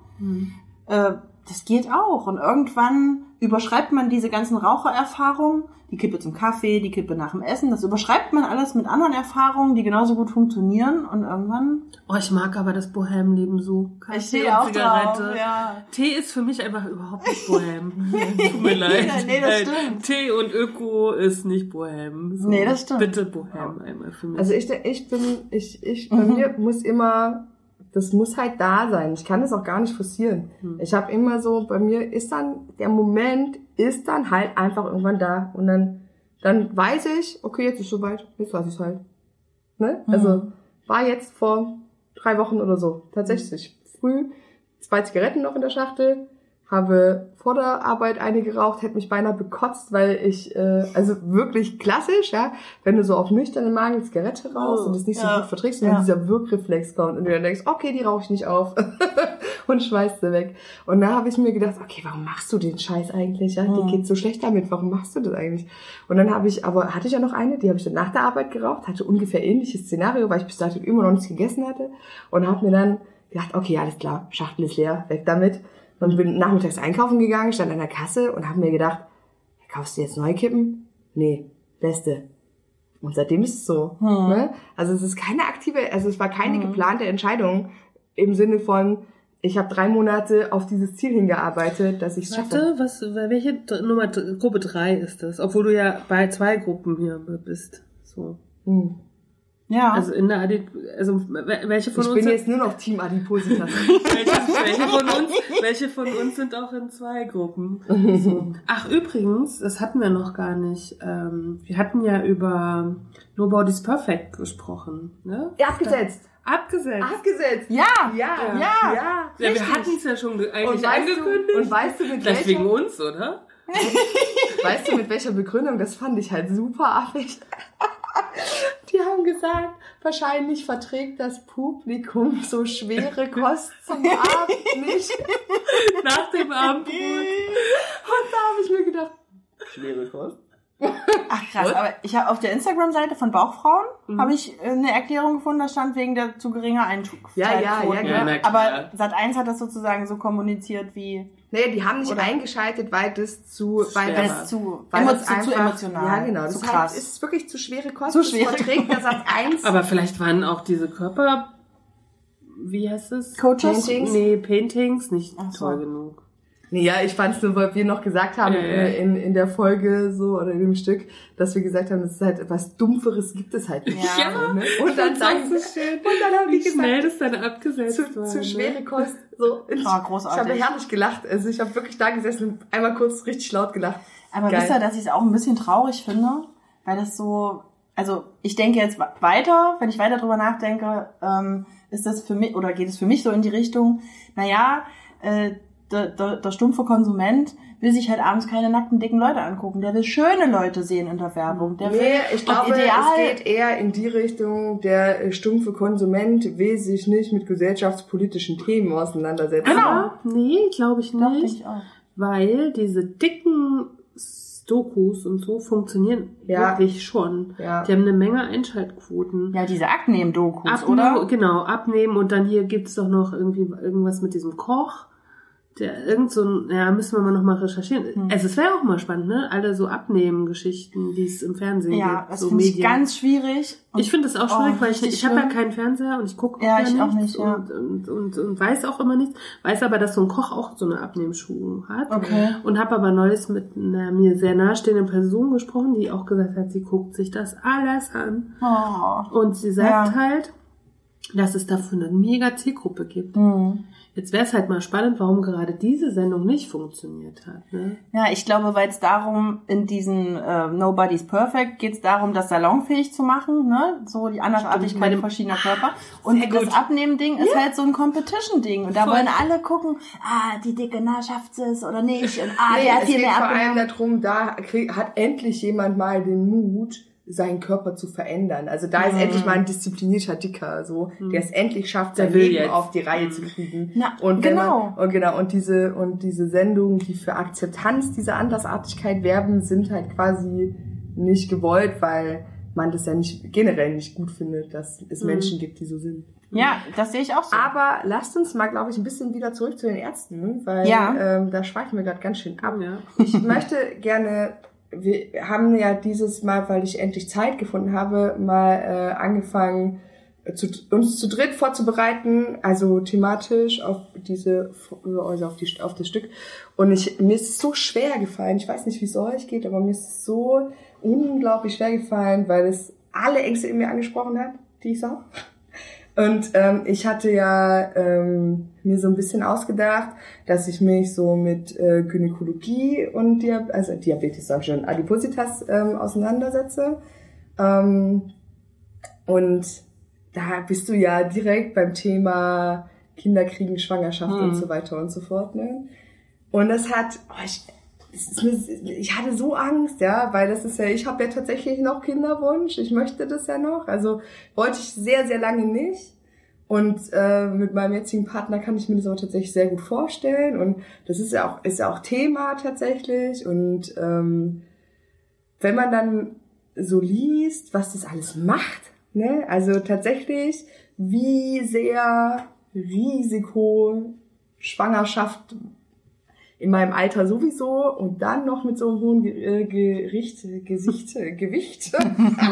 äh, das geht auch. Und irgendwann überschreibt man diese ganzen Rauchererfahrungen, die Kippe zum Kaffee, die Kippe nach dem Essen, das überschreibt man alles mit anderen Erfahrungen, die genauso gut funktionieren. Und irgendwann Oh, ich mag aber das Bohem-Leben so. Kaffee Ich stehe und auch Zigarette. drauf, ja. Tee ist für mich einfach überhaupt nicht Bohem. Tut mir leid. Nee, das Äh, stimmt. Tee und Öko ist nicht Bohem. So, Nee, das stimmt. Bitte Bohem einmal für mich. Also ich, ich bin, ich, ich, bei Mhm. mir muss immer, das muss halt da sein. Ich kann das auch gar nicht forcieren. Hm. Ich habe immer so, bei mir ist dann, der Moment ist dann halt einfach irgendwann da. Und dann, dann weiß ich, okay, jetzt ist soweit, jetzt weiß ich halt. Ne? Mhm. Also war jetzt vor drei Wochen oder so. Tatsächlich. Früh zwei Zigaretten noch in der Schachtel, habe vor der Arbeit eine geraucht, hätte mich beinahe bekotzt, weil ich, äh, also wirklich klassisch, ja, wenn du so auf nüchternen Magen Zigarette rauchst Oh, und es nicht so ja, gut verträgst und ja. dann dieser Wirkreflex kommt und du dann denkst, okay, die rauche ich nicht auf und schmeißt sie weg. Und da habe ich mir gedacht, okay, warum machst du den Scheiß eigentlich? Ja, dir Mhm. geht's so schlecht damit, warum machst du das eigentlich? Und dann habe ich, aber hatte ich ja noch eine, die habe ich dann nach der Arbeit geraucht, hatte ungefähr ähnliches Szenario, weil ich bis dahin immer noch nichts gegessen hatte und habe mir dann gedacht, okay, alles klar, Schachtel ist leer, weg damit. Und bin nachmittags einkaufen gegangen, stand an der Kasse und habe mir gedacht, kaufst du jetzt neue Kippen? Nee, beste. Und seitdem ist es so. Hm. Ne? Also es ist keine aktive, also es war keine geplante Entscheidung im Sinne von, ich habe drei Monate auf dieses Ziel hingearbeitet, dass ich schaffe. Warte, was, welche Nummer, Gruppe 3 ist das? Obwohl du ja bei zwei Gruppen hier bist. So. Hm. Ja. Also in der Adip, also wel- welche von Ich uns bin sind, jetzt nur noch Team Adipositas. welche, welche von uns, welche von uns sind auch in zwei Gruppen? So. Ach, übrigens, das hatten wir noch gar nicht. Ähm, wir hatten ja über Nobody's Perfect gesprochen, ne? Ja, abgesetzt. Abgesetzt. Abgesetzt. ja. Ja, Ja. ja. ja, wir hatten es ja schon ge- eigentlich und weißt, angekündigt. du, und weißt du, mit Vielleicht wegen welcher, uns, oder? weißt du, mit welcher Begründung? Das fand ich halt super affig. Die haben gesagt, wahrscheinlich verträgt das Publikum so schwere Kost zum Abend nicht. Nach dem Abendbrot. Und da habe ich mir gedacht, schwere Kost? Ach krass, aber ich habe auf der Instagram-Seite von Bauchfrauen Mhm. habe ich äh, eine Erklärung gefunden, da stand wegen der zu geringer Einschubquote. Ja, ja, ja, Ja. Aber Sat1 hat das sozusagen so kommuniziert wie Nee, die haben nicht Oder- eingeschaltet, weil das zu, weil schwer es zu, weil emo das zu, zu einfach- emotional. Ja, genau. Zu Das krass. Heißt, es ist wirklich zu schwere Kost. Zu Das schwere verträgt der Satz 1. Aber vielleicht waren auch diese Körper, wie heißt es? Coaches? Paintings? Nee, Paintings nicht so. toll genug. Nee, ja, ich fand's nur, weil wir noch gesagt haben äh, in, in der Folge so oder in dem Stück, dass wir gesagt haben, das ist halt was Dumpferes gibt es halt nicht. Ja. So, ne? Und dann sagen sie schön. und dann haben Wie die schnell gesagt, das dann abgesetzt zu, war. zu ne? schwere Kost. So. Ich, Ah, großartig. ich habe herrlich gelacht. Also ich habe wirklich da gesessen und einmal kurz richtig laut gelacht. Aber Geil. wisst ihr, dass ich es auch ein bisschen traurig finde, weil das so, also ich denke jetzt weiter, wenn ich weiter drüber nachdenke, ähm, ist das für mich, oder geht es für mich so in die Richtung, naja, äh, der, der, der stumpfe Konsument will sich halt abends keine nackten, dicken Leute angucken. Der will schöne Leute sehen in der Werbung. Der will, Nee, ich und glaube, ideal, es geht eher in die Richtung, der äh, stumpfe Konsument will sich nicht mit gesellschaftspolitischen Themen auseinandersetzen. Genau. Aber, nee, glaube ich nicht. ich auch. Weil diese dicken Dokus und so funktionieren Ja. wirklich schon. Ja. Die haben eine Menge Einschaltquoten. Ja, diese Abnehmen-Dokus, Abnehmen, oder? genau, abnehmen und dann hier gibt's doch noch irgendwie irgendwas mit diesem Koch. Der irgend so ein, ja, müssen wir mal noch mal recherchieren. Hm. Also es wäre auch mal spannend, ne? Alle so Abnehmen-Geschichten, die es im Fernsehen Ja, gibt, das so finde ich ganz schwierig. Ich finde das auch schwierig, Oh, weil ich, ich habe ja keinen Fernseher und ich gucke Ja, ja ich auch nichts nicht, ja. und, und, und, und weiß auch immer nichts. Weiß aber, dass so ein Koch auch so eine Abnehmschulung hat. Okay. Und habe aber neulich mit einer mir sehr nahestehenden Person gesprochen, die auch gesagt hat, sie guckt sich das alles an. Oh. Und sie sagt Ja. halt, dass es dafür eine mega Zielgruppe gibt. Hm. Jetzt wäre es halt mal spannend, warum gerade diese Sendung nicht funktioniert hat. Ne? Ja, ich glaube, weil es darum, in diesen äh, Nobody's Perfect geht es darum, das salonfähig zu machen, ne? So die Andersartigkeit dem- verschiedener Körper. Und das gut. Abnehmen-Ding ist halt so ein Competition-Ding. Und da Voll. wollen alle gucken, ah, die Dicke, na, schafft es oder nicht? Und ah, Nee, der hat es viel geht mehr vor allem abgenommen. darum, da hat endlich jemand mal den Mut, seinen Körper zu verändern. Also da ist Mhm. endlich mal ein disziplinierter Dicker, so, der es endlich schafft, sein Leben jetzt. auf die Reihe zu kriegen. Na, und genau. Man, und genau, und diese, und diese Sendungen, die für Akzeptanz dieser Andersartigkeit werben, sind halt quasi nicht gewollt, weil man das ja nicht generell nicht gut findet, dass es Mhm. Menschen gibt, die so sind. Ja, das sehe ich auch so. Aber lasst uns mal, glaube ich, ein bisschen wieder zurück zu den Ärzten, weil Ja. ähm, da schweifen wir gerade ganz schön ab. Ja. Ich möchte gerne, wir haben ja dieses Mal, weil ich endlich Zeit gefunden habe, mal äh, angefangen, äh, zu, uns zu dritt vorzubereiten, also thematisch auf diese, also auf, die, auf das Stück. Und ich, mir ist es so schwer gefallen, ich weiß nicht, wie es euch geht, aber mir ist es so unglaublich schwer gefallen, weil es alle Ängste in mir angesprochen hat, die ich sah. Und ähm, ich hatte ja ähm, mir so ein bisschen ausgedacht, dass ich mich so mit äh, Gynäkologie und Diab also Diabetes, sag schon, Adipositas ähm, auseinandersetze. Ähm, und da bist du ja direkt beim Thema Kinderkriegen, Schwangerschaft Hm. und so weiter und so fort. Ne? Und das hat, oh, ich, ich hatte so Angst, ja, weil das ist ja, ich habe ja tatsächlich noch Kinderwunsch, ich möchte das ja noch, also wollte ich sehr, sehr lange nicht. Und äh, mit meinem jetzigen Partner kann ich mir das aber tatsächlich sehr gut vorstellen. Und das ist ja auch, ist ja auch Thema tatsächlich. Und ähm, wenn man dann so liest, was das alles macht, ne, also tatsächlich, wie sehr Risiko Schwangerschaft in meinem Alter sowieso und dann noch mit so einem hohen äh, Gericht, Gesicht, äh, Gewicht.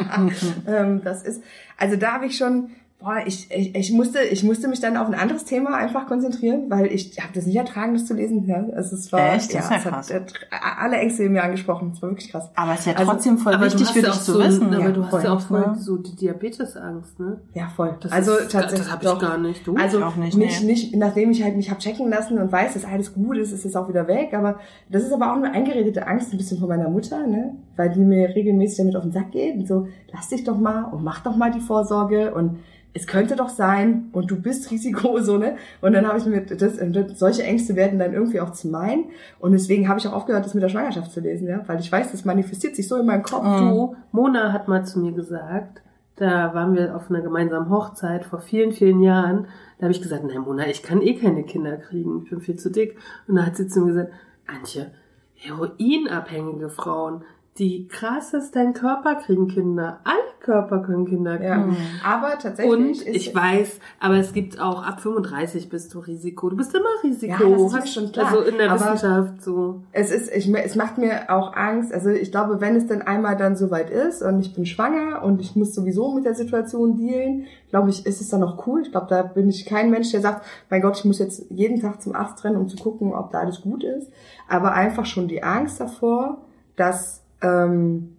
ähm, das ist, also da habe ich schon, boah, ich, ich, ich musste, ich musste mich dann auf ein anderes Thema einfach konzentrieren, weil ich habe das nicht ertragen, das zu lesen. Ja, also es war, Echt? Das ist ja es krass. hat äh, alle Ängste in mir angesprochen. Es war wirklich krass. Aber es ist ja Also, trotzdem voll wichtig für ja dich zu so, wissen. Aber ja, du hast voll. ja auch voll Ja. so die Diabetesangst, ne? Ja, voll. Das also ist, tatsächlich. Das habe ich doch. gar nicht. Du? Also Ich auch nicht, nicht, nee. nicht, nachdem ich halt mich hab checken lassen und weiß, dass alles gut ist, ist es auch wieder weg. Aber das ist aber auch eine eingeredete Angst ein bisschen von meiner Mutter, ne? Weil die mir regelmäßig damit auf den Sack geht und so, lass dich doch mal und mach doch mal die Vorsorge und es könnte doch sein und du bist Risiko so, ne? Und dann habe ich mir das, solche Ängste werden dann irgendwie auch zu meinen. Und deswegen habe ich auch aufgehört, das mit der Schwangerschaft zu lesen, ja? Weil ich weiß, das manifestiert sich so in meinem Kopf. Du, Mona hat mal zu mir gesagt, da waren wir auf einer gemeinsamen Hochzeit vor vielen, vielen Jahren. Da habe ich gesagt, nein, Mona, ich kann eh keine Kinder kriegen. Ich bin viel zu dick. Und da hat sie zu mir gesagt, Antje, heroinabhängige Frauen, die krass ist, dein Körper kriegen Kinder. Alle Körper können Kinder kriegen. Ja. Aber tatsächlich Und ich weiß, aber es gibt auch ab 35 bist du Risiko. Du bist immer Risiko. Ja, das ist Hast- schon klar. Also in der Aber- Wissenschaft so. es ist, ich, es macht mir auch Angst. Also ich glaube, wenn es dann einmal dann soweit ist und ich bin schwanger und ich muss sowieso mit der Situation dealen, glaube ich, ist es dann auch cool. Ich glaube, da bin ich kein Mensch, der sagt, mein Gott, ich muss jetzt jeden Tag zum Arzt rennen, um zu gucken, ob da alles gut ist. Aber einfach schon die Angst davor, dass ähm,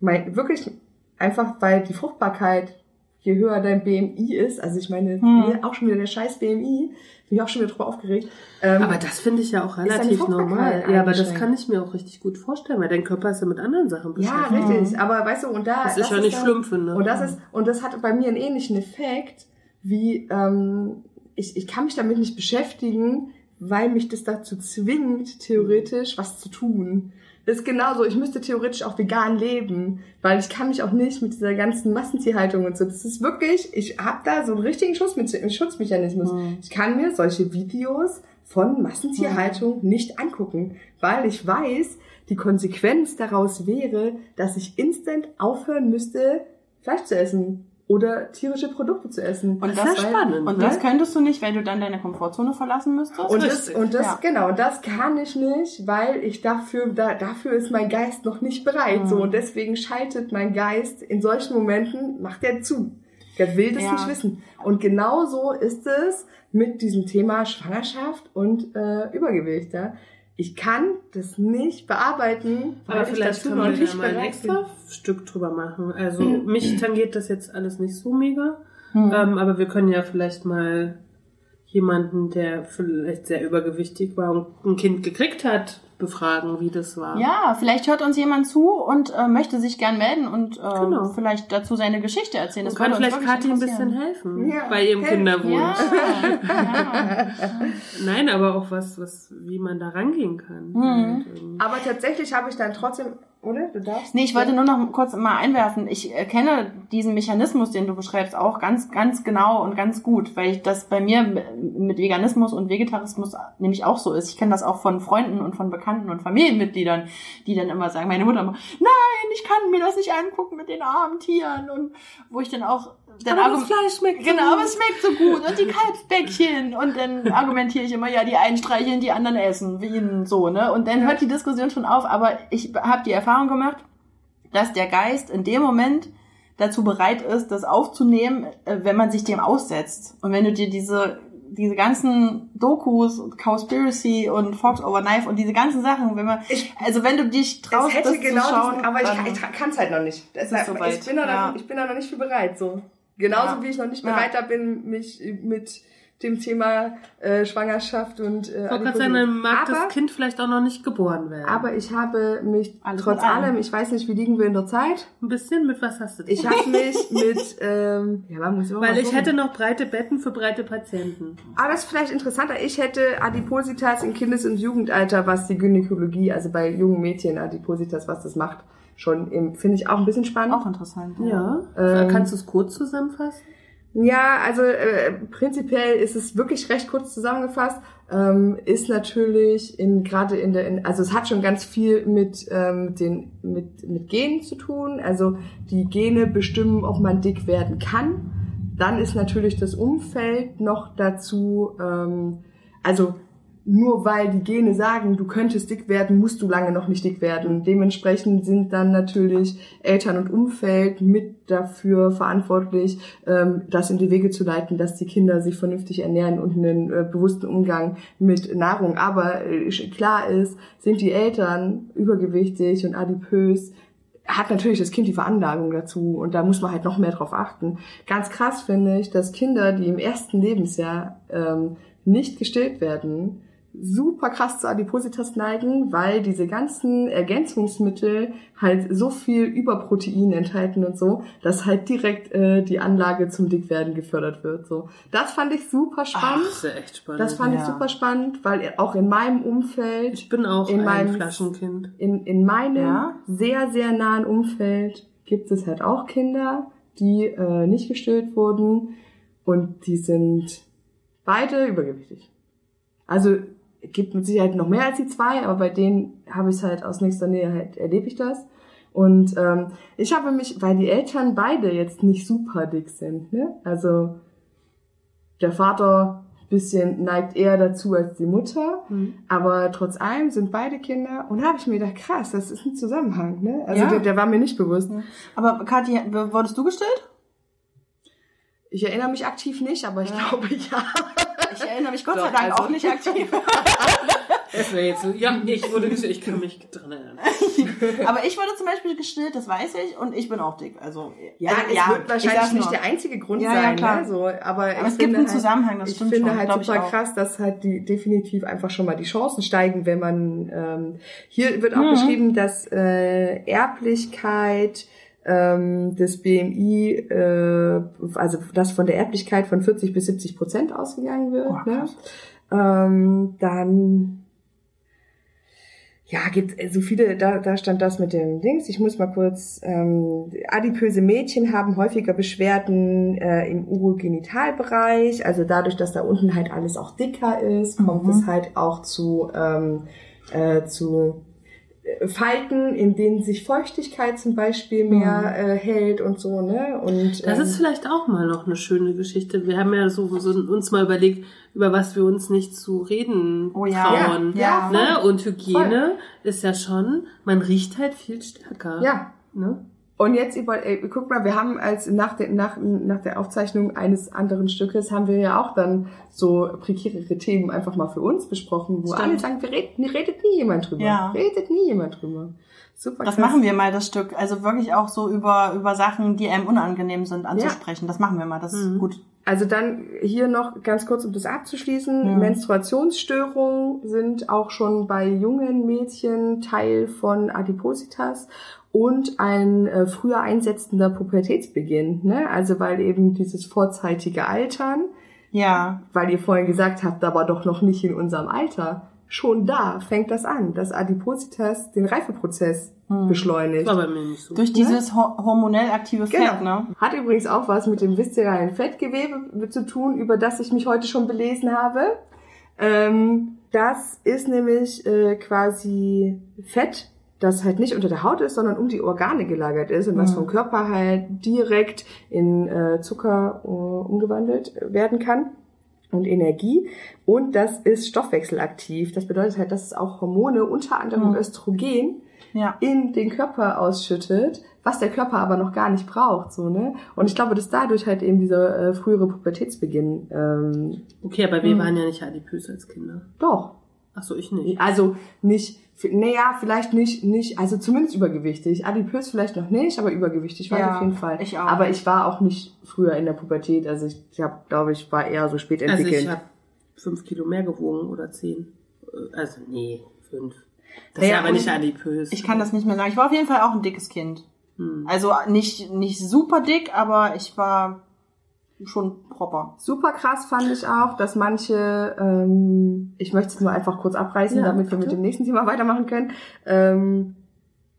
mein, wirklich einfach, weil die Fruchtbarkeit, je höher dein BMI ist, also ich meine, Hm. auch schon wieder der scheiß BMI, bin ich auch schon wieder drüber aufgeregt. Ähm, Aber das finde ich ja auch relativ normal. Ja, aber das kann ich mir auch richtig gut vorstellen, weil dein Körper ist ja mit anderen Sachen Ja, beschäftigt. richtig. Aber weißt du, und da. Das ist ja nicht schlimm, finde. Und das ist, und das hat bei mir einen ähnlichen Effekt, wie ähm, ich, ich kann mich damit nicht beschäftigen, weil mich das dazu zwingt, theoretisch was zu tun. Das ist genauso, ich müsste theoretisch auch vegan leben, weil ich kann mich auch nicht mit dieser ganzen Massentierhaltung und so. Das ist wirklich, ich habe da so einen richtigen Schutz, Schutzmechanismus. Mhm. Ich kann mir solche Videos von Massentierhaltung nicht angucken, weil ich weiß, die Konsequenz daraus wäre, dass ich instant aufhören müsste, Fleisch zu essen oder tierische Produkte zu essen. Und Das das, ist spannend, Und ne? das könntest du nicht, weil du dann deine Komfortzone verlassen müsstest? Und das, und das, Ja. genau, das kann ich nicht, weil ich dafür, da, dafür ist mein Geist noch nicht bereit, Mhm. so. Und deswegen schaltet mein Geist in solchen Momenten, macht er zu. Der will das Ja. nicht wissen. Und genauso ist es mit diesem Thema Schwangerschaft und äh, Übergewicht, ja. Ich kann das nicht bearbeiten, weil Aber ich vielleicht dazu noch nicht mal ein extra. Stück drüber machen. Also mich tangiert das jetzt alles nicht so mega. Hm. Ähm, aber wir können ja vielleicht mal jemanden, der vielleicht sehr übergewichtig war und ein Kind gekriegt hat, befragen, wie das war. Ja, vielleicht hört uns jemand zu und äh, möchte sich gern melden und äh, Genau. vielleicht dazu seine Geschichte erzählen. Und Das kann vielleicht Kathi ein bisschen helfen Ja, bei ihrem. Kinderwunsch. Ja, ja. Nein, aber auch was, was, wie man da rangehen kann. Mhm. Ähm, Aber tatsächlich habe ich dann trotzdem Oder? Du darfst? Nee, ich wollte nur noch kurz mal einwerfen. Ich äh, kenne diesen Mechanismus, den du beschreibst, auch ganz, ganz genau und ganz gut, weil ich das bei mir mit Veganismus und Vegetarismus nämlich auch so ist. Ich kenne das auch von Freunden und von Bekannten und Familienmitgliedern, die dann immer sagen, meine Mutter immer, nein, ich kann mir das nicht angucken mit den armen Tieren und wo ich dann auch dann Aber das Fleisch schmeckt so Genau, aber gut. es schmeckt so gut und die Kalbsbäckchen und dann argumentiere ich immer, ja, die einen streicheln, die anderen essen, wie ihnen so, ne? Und dann hört die Diskussion schon auf, aber ich habe die Erfahrung gemacht, dass der Geist in dem Moment dazu bereit ist, das aufzunehmen, äh, wenn man sich dem aussetzt. Und wenn du dir diese diese ganzen Dokus, Cowspiracy und Fox Over Knife und diese ganzen Sachen, wenn man, also wenn du dich traust, hätte das genau zu schauen, diesen, aber ich, ich kann es halt noch nicht. Deshalb, soweit, ich, bin da ja. noch, ich bin da noch nicht für bereit. So. Genauso Ja. wie ich noch nicht Ja. bereit da bin, mich mit dem Thema äh, Schwangerschaft und äh, sagen, dann mag aber, das Kind vielleicht auch noch nicht geboren werden. aber ich habe mich Alles trotz allem. allem, ich weiß nicht, wie liegen wir in der Zeit, ein bisschen, mit was hast du denn? ich habe mich mit, ähm, ja, man muss immer Weil ich gucken. hätte noch breite Betten für breite Patienten. Aber das ist vielleicht interessanter. Ich hätte Adipositas im Kindes- und Jugendalter, was die Gynäkologie, also bei jungen Mädchen Adipositas, was das macht, schon im- finde ich auch ein bisschen spannend. auch interessant. Ja. Ähm, Kannst du es kurz zusammenfassen? Ja, also äh, prinzipiell ist es wirklich recht kurz zusammengefasst. Ähm, ist natürlich in gerade in der, in, also es hat schon ganz viel mit ähm, den mit mit Genen zu tun. Also die Gene bestimmen, ob man dick werden kann. Dann ist natürlich das Umfeld noch dazu. Ähm, also nur weil die Gene sagen, du könntest dick werden, musst du lange noch nicht dick werden. Dementsprechend sind dann natürlich Eltern und Umfeld mit dafür verantwortlich, ähm, das in die Wege zu leiten, dass die Kinder sich vernünftig ernähren und einen äh, bewussten Umgang mit Nahrung. Aber äh, klar ist, sind die Eltern übergewichtig und adipös, hat natürlich das Kind die Veranlagung dazu und da muss man halt noch mehr drauf achten. Ganz krass finde ich, dass Kinder, die im ersten Lebensjahr ähm, nicht gestillt werden, super krass zu Adipositas neigen, weil diese ganzen Ergänzungsmittel halt so viel Überprotein enthalten und so, dass halt direkt äh, die Anlage zum Dickwerden gefördert wird. So, das fand ich super spannend. Das ist ja echt spannend. das fand ich ja. super spannend, weil auch in meinem Umfeld ich bin auch in ein meinem- Flaschenkind. in, in meinem Ja? sehr, sehr nahen Umfeld gibt es halt auch Kinder, die äh, nicht gestillt wurden und die sind beide übergewichtig. Also gibt mit Sicherheit noch mehr als die zwei, aber bei denen habe ich es halt aus nächster Nähe halt erlebe ich das. Und ähm, ich habe mich, weil die Eltern beide jetzt nicht super dick sind, ne? Also der Vater bisschen neigt eher dazu als die Mutter, Mhm. aber trotz allem sind beide Kinder und da habe ich mir gedacht, krass, das ist ein Zusammenhang, ne? Also Ja. der, der war mir nicht bewusst. Aber Kathi, wurdest du gestillt? Ich erinnere mich aktiv nicht, aber ich glaube ja. Ich erinnere mich Gott So, sei Dank also- auch nicht aktiv. Das wäre jetzt so, ja, ich wurde gestillt, ich kann mich dran erinnern. Aber ich wurde zum Beispiel gestillt, das weiß ich, und ich bin auch dick. Also Ja, also, es wird ich sag's wahrscheinlich nicht der einzige Grund Ja, ja, sein, klar. ne? So, aber, Aber ich es gibt einen halt, Zusammenhang, das ich stimmt finde schon, halt ich super krass, dass halt die definitiv einfach schon mal die Chancen steigen, wenn man ähm, hier wird auch Mhm. beschrieben, dass äh, Erblichkeit ähm, des BMI, äh, also dass von der Erblichkeit von 40 bis 70 Prozent ausgegangen wird. Oh, ne? ähm, dann ja, gibt so viele, da, da stand das mit dem Dings. Ich muss mal kurz, ähm, adipöse Mädchen haben häufiger Beschwerden äh, im Urogenitalbereich. Also dadurch, dass da unten halt alles auch dicker ist, kommt Mhm. es halt auch zu, ähm, äh, zu äh, Falten, in denen sich Feuchtigkeit zum Beispiel mehr äh, hält und so, ne? Und Das ähm, ist vielleicht auch mal noch eine schöne Geschichte. Wir haben ja so, so uns mal überlegt, über was wir uns nicht zu reden Oh ja. trauen. Ja, ne? Und Hygiene ist ja schon, man riecht halt viel stärker. ja, Ne? Und jetzt über, ey, guck mal, wir haben als nach der, nach, nach der Aufzeichnung eines anderen Stückes haben wir ja auch dann so prekärere Themen einfach mal für uns besprochen, wo Stimmt. alle sagen, wir reden, redet nie jemand drüber. Ja. Redet nie jemand drüber. Super Das krass. machen wir mal, das Stück. Also wirklich auch so über, über Sachen, die einem unangenehm sind, anzusprechen. Das machen wir mal, das ist Mhm. gut. Also dann hier noch ganz kurz, um das abzuschließen. Ja. Menstruationsstörungen sind auch schon bei jungen Mädchen Teil von Adipositas und ein äh, früher einsetzender Pubertätsbeginn. Ne? Also weil eben dieses vorzeitige Altern, Ja. weil ihr vorhin gesagt habt, aber doch noch nicht in unserem Alter. Schon da fängt das an, dass Adipositas den Reifeprozess beschleunigt. War bei mir nicht so. Durch dieses ho hormonell aktive Fett, ne? Hat übrigens auch was mit dem viszeralen Fettgewebe zu tun, über das ich mich heute schon belesen habe. Ähm, das ist nämlich äh, quasi Fett, das halt nicht unter der Haut ist, sondern um die Organe gelagert ist und was vom Körper halt direkt in äh, Zucker äh, umgewandelt werden kann und Energie. Und das ist stoffwechselaktiv. Das bedeutet halt, dass es auch Hormone, unter anderem Östrogen, Ja. in den Körper ausschüttet, was der Körper aber noch gar nicht braucht, so ne. Und ich glaube, dass dadurch halt eben dieser äh, frühere Pubertätsbeginn ähm, Okay, aber wir waren ja nicht adipös als Kinder. doch, Ach so, ich nicht. also nicht, naja, vielleicht nicht, nicht, also zumindest übergewichtig. Adipös vielleicht noch nicht, aber übergewichtig war ich Ja, auf jeden Fall. ich auch. Aber ich war auch nicht früher in der Pubertät, also ich, ich habe, glaube ich, war eher so spät Also entwickelt. ich habe fünf Kilo mehr gewogen oder zehn. Äh, Also nee, fünf. Das Ja, ist aber nicht adipös. Ich kann das nicht mehr sagen. Ich war auf jeden Fall auch ein dickes Kind. Hm. Also nicht, nicht super dick, aber ich war schon proper. Super krass fand ich auch, dass manche, ähm, ich möchte es nur einfach kurz abreißen, Ja, damit wir mit dem nächsten Thema weitermachen können, ähm,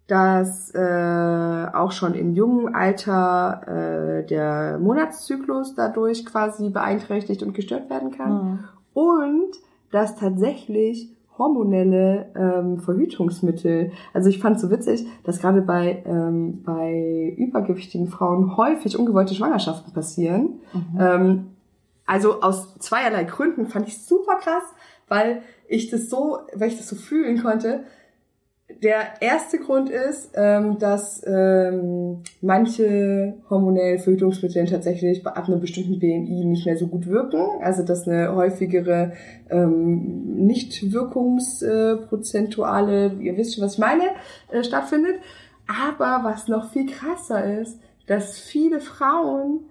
dass äh, auch schon im jungen Alter äh, der Monatszyklus dadurch quasi beeinträchtigt und gestört werden kann. Und dass tatsächlich hormonelle ähm, Verhütungsmittel, also ich fand es so witzig, dass gerade bei, ähm, bei übergewichtigen Frauen häufig ungewollte Schwangerschaften passieren. Ähm, also aus zweierlei Gründen fand ich super krass, weil ich das so, weil ich das so fühlen konnte. Der erste Grund ist, ähm, dass ähm, manche hormonelle Verhütungsmittel tatsächlich ab einem bestimmten BMI nicht mehr so gut wirken. Also dass eine häufigere ähm, Nichtwirkungsprozentuale, ihr wisst schon, was ich meine, äh, stattfindet. Aber was noch viel krasser ist, dass viele Frauen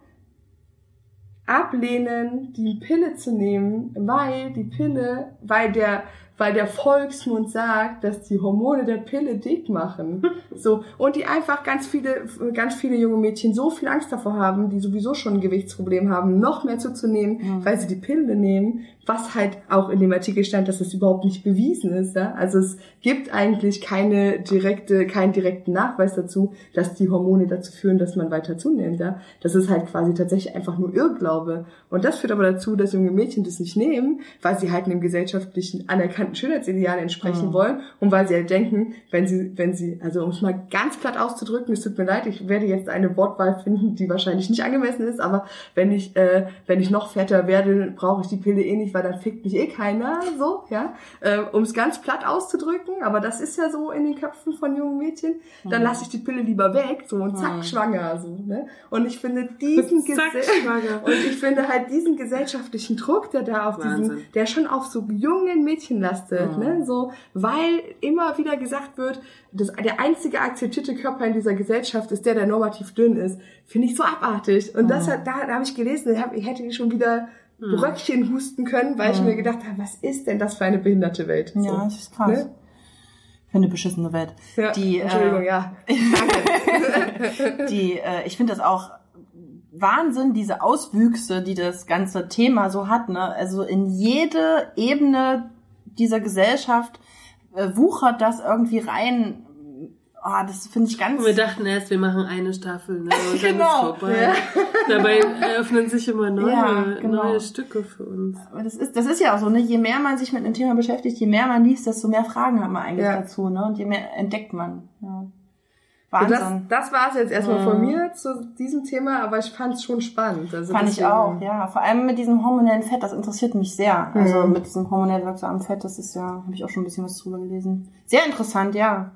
ablehnen, die Pille zu nehmen, weil die Pille, weil der, weil der Volksmund sagt, dass die Hormone der Pille dick machen. So. Und die einfach ganz viele, ganz viele junge Mädchen so viel Angst davor haben, die sowieso schon ein Gewichtsproblem haben, noch mehr zuzunehmen, weil sie die Pille nehmen, was halt auch in dem Artikel stand, dass es überhaupt nicht bewiesen ist, ja. Also es gibt eigentlich keine direkte, keinen direkten Nachweis dazu, dass die Hormone dazu führen, dass man weiter zunimmt, ja. Das ist halt quasi tatsächlich einfach nur Irrglaube. Und das führt aber dazu, dass junge Mädchen das nicht nehmen, weil sie halt einem gesellschaftlichen anerkannten Schönheitsideal entsprechen wollen und weil sie halt denken, wenn sie, wenn sie, also um es mal ganz platt auszudrücken, es tut mir leid, ich werde jetzt eine Wortwahl finden, die wahrscheinlich nicht angemessen ist, aber wenn ich, äh, wenn ich noch fetter werde, brauche ich die Pille eh nicht, weil dann fickt mich eh keiner, so, ja, ähm, um es ganz platt auszudrücken, aber das ist ja so in den Köpfen von jungen Mädchen, dann lasse ich die Pille lieber weg, so und zack, schwanger, so, ne, und ich finde diesen schwanger. und ich finde halt diesen gesellschaftlichen Druck, der da auf Wahnsinn. diesen, der schon auf so jungen Mädchen lastet, ne, so, weil immer wieder gesagt wird, das, der einzige akzeptierte Körper in dieser Gesellschaft ist der, der normativ dünn ist, finde ich so abartig. Und das hat, da, da habe ich gelesen, hab, ich hätte schon wieder Bröckchen husten können, weil ich mir gedacht habe, was ist denn das für eine behinderte Welt? Ja, so. das ist krass. Ne? Für eine beschissene Welt. Ja, die, Entschuldigung, äh, ja. die, äh, ich finde das auch Wahnsinn, diese Auswüchse, die das ganze Thema so hat, ne? Also in jede Ebene dieser Gesellschaft äh, wuchert das irgendwie rein. Ah, das finde ich ganz. Und wir dachten erst, wir machen eine Staffel, ne? Und dann Genau. ist vorbei. Dabei eröffnen sich immer neue, Ja, genau. neue Stücke für uns. Aber das ist, das ist ja auch so, ne? Je mehr man sich mit einem Thema beschäftigt, je mehr man liest, desto mehr Fragen hat man eigentlich Ja. dazu, ne? Und je mehr entdeckt man. Ja. Und das, Wahnsinn. das war es jetzt erstmal Mhm. von mir zu diesem Thema, aber ich fand es schon spannend. Also Fand ich auch, ja. Vor allem mit diesem hormonellen Fett, das interessiert mich sehr. Also Mhm. mit diesem hormonell wirksamen Fett, das ist ja, habe ich auch schon ein bisschen was drüber gelesen. Sehr interessant, ja.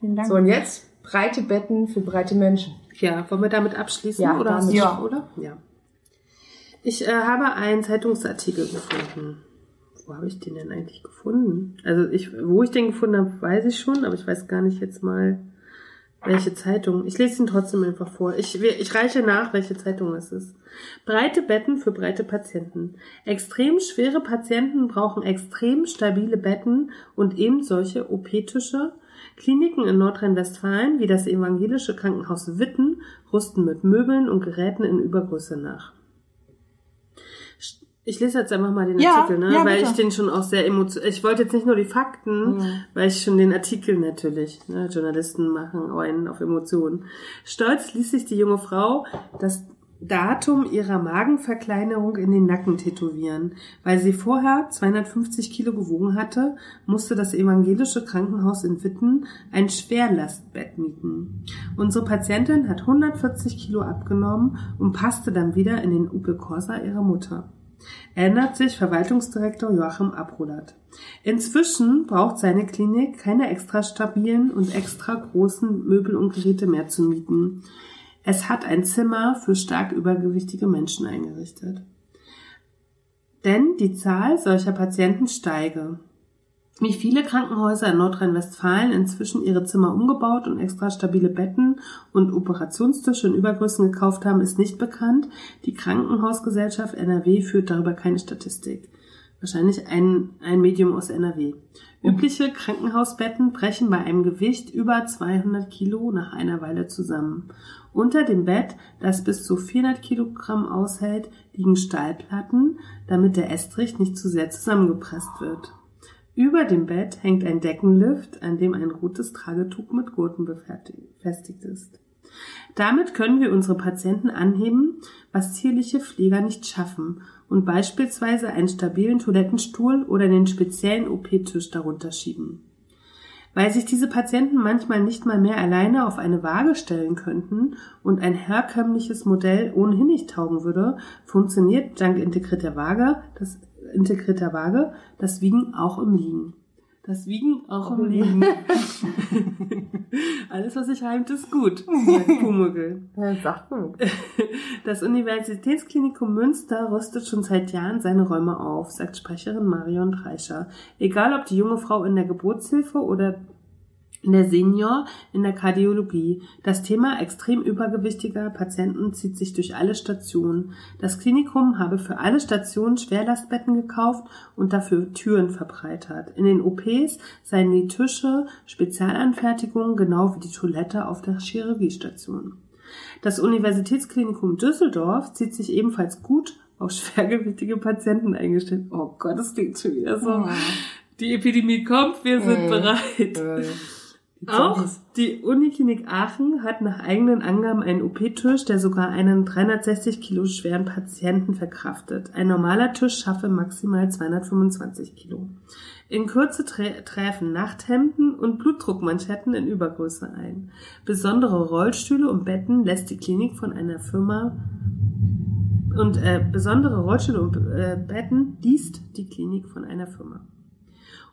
Vielen Dank. So, und jetzt breite Betten für breite Menschen. Ja, wollen wir damit abschließen? Ja, oder damit. Ja. oder? Ja. Ich äh, habe einen Zeitungsartikel gefunden. Wo habe ich den denn eigentlich gefunden? Also ich, wo ich den gefunden habe, weiß ich schon, aber ich weiß gar nicht jetzt mal, welche Zeitung. Ich lese ihn trotzdem einfach vor. Ich, ich reiche nach, welche Zeitung es ist. Breite Betten für breite Patienten. Extrem schwere Patienten brauchen extrem stabile Betten und eben solche OP-Tische. Kliniken in Nordrhein-Westfalen wie das evangelische Krankenhaus Witten rüsten mit Möbeln und Geräten in Übergröße nach. Ich lese jetzt einfach mal den Ja, Artikel, ne? ja, weil bitte. ich den schon auch sehr emotional. Ich wollte jetzt nicht nur die Fakten, Mhm. weil ich schon den Artikel natürlich. Ne? Journalisten machen einen auf Emotionen. Stolz ließ sich die junge Frau das Datum ihrer Magenverkleinerung in den Nacken tätowieren. Weil sie vorher 250 Kilo gewogen hatte, musste das evangelische Krankenhaus in Witten ein Schwerlastbett mieten. Unsere Patientin hat 140 Kilo abgenommen und passte dann wieder in den Opel Corsa ihrer Mutter. Erinnert sich Verwaltungsdirektor Joachim Abrolat. Inzwischen braucht seine Klinik keine extra stabilen und extra großen Möbel und Geräte mehr zu mieten. Es hat ein Zimmer für stark übergewichtige Menschen eingerichtet. Denn die Zahl solcher Patienten steige. Wie viele Krankenhäuser in Nordrhein-Westfalen inzwischen ihre Zimmer umgebaut und extra stabile Betten und Operationstische in Übergrößen gekauft haben, ist nicht bekannt. Die Krankenhausgesellschaft NRW führt darüber keine Statistik. Wahrscheinlich ein, ein Medium aus NRW. Übliche Krankenhausbetten brechen bei einem Gewicht über 200 Kilo nach einer Weile zusammen. Unter dem Bett, das bis zu 400 Kilogramm aushält, liegen Stahlplatten, damit der Estrich nicht zu sehr zusammengepresst wird. Über dem Bett hängt ein Deckenlift, an dem ein rotes Tragetuch mit Gurten befestigt ist. Damit können wir unsere Patienten anheben, was zierliche Pfleger nicht schaffen und beispielsweise einen stabilen Toilettenstuhl oder den speziellen OP-Tisch darunter schieben. Weil sich diese Patienten manchmal nicht mal mehr alleine auf eine Waage stellen könnten und ein herkömmliches Modell ohnehin nicht taugen würde, funktioniert dank integrierter Waage das integrierter Waage das Wiegen auch im Liegen. Das Wiegen auch im Liegen. Alles, was sich reimt, ist gut, sagt Pumuckl. Ja, sagt man. Das Universitätsklinikum Münster rüstet schon seit Jahren seine Räume auf, sagt Sprecherin Marion Treischer. Egal ob die junge Frau in der Geburtshilfe oder der Senior in der Kardiologie. Das Thema extrem übergewichtiger Patienten zieht sich durch alle Stationen. Das Klinikum habe für alle Stationen Schwerlastbetten gekauft und dafür Türen verbreitert. In den OPs seien die Tische Spezialanfertigungen genau wie die Toilette auf der Chirurgiestation. Das Universitätsklinikum Düsseldorf zieht sich ebenfalls gut auf schwergewichtige Patienten eingestellt. Oh Gott, das klingt schon wieder so. Die Epidemie kommt, wir sind bereit. Auch die Uniklinik Aachen hat nach eigenen Angaben einen OP-Tisch, der sogar einen 360 Kilo schweren Patienten verkraftet. Ein normaler Tisch schaffe maximal 225 Kilo. In Kürze trä träfen Nachthemden und Blutdruckmanschetten in Übergröße ein. Besondere Rollstühle und Betten lässt die Klinik von einer Firma und äh, besondere Rollstühle und äh, Betten liest die Klinik von einer Firma.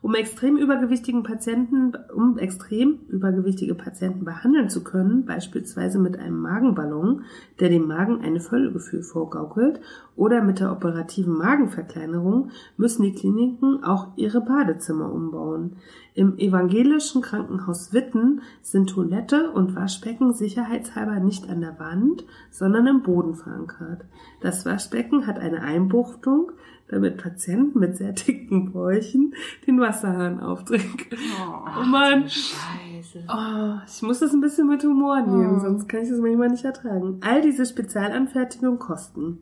Um extrem übergewichtigen Patienten, um extrem übergewichtige Patienten behandeln zu können, beispielsweise mit einem Magenballon, der dem Magen ein Völlegefühl vorgaukelt, oder mit der operativen Magenverkleinerung, müssen die Kliniken auch ihre Badezimmer umbauen. Im evangelischen Krankenhaus Witten sind Toilette und Waschbecken sicherheitshalber nicht an der Wand, sondern im Boden verankert. Das Waschbecken hat eine Einbuchtung, damit Patienten mit sehr dicken Bäuchen den Wasserhahn aufdrehen. Oh, Mann. Scheiße. Oh, ich muss das ein bisschen mit Humor nehmen, sonst kann ich das manchmal nicht ertragen. All diese Spezialanfertigungen kosten.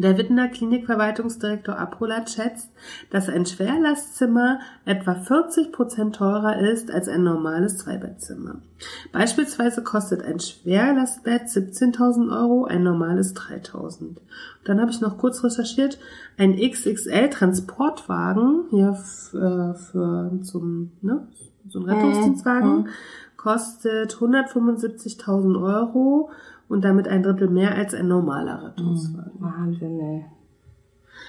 Der Wittener Klinikverwaltungsdirektor Aprolat schätzt, dass ein Schwerlastzimmer etwa 40 Prozent teurer ist als ein normales Zweibettzimmer. Beispielsweise kostet ein Schwerlastbett 17.000 Euro, ein normales 3.000. Dann habe ich noch kurz recherchiert, ein XXL-Transportwagen hier für, für zum, ne, so ein Rettungsdienstwagen kostet 175.000 Euro und damit ein Drittel mehr als ein normaler Rettungswagen. Wahnsinn, ey.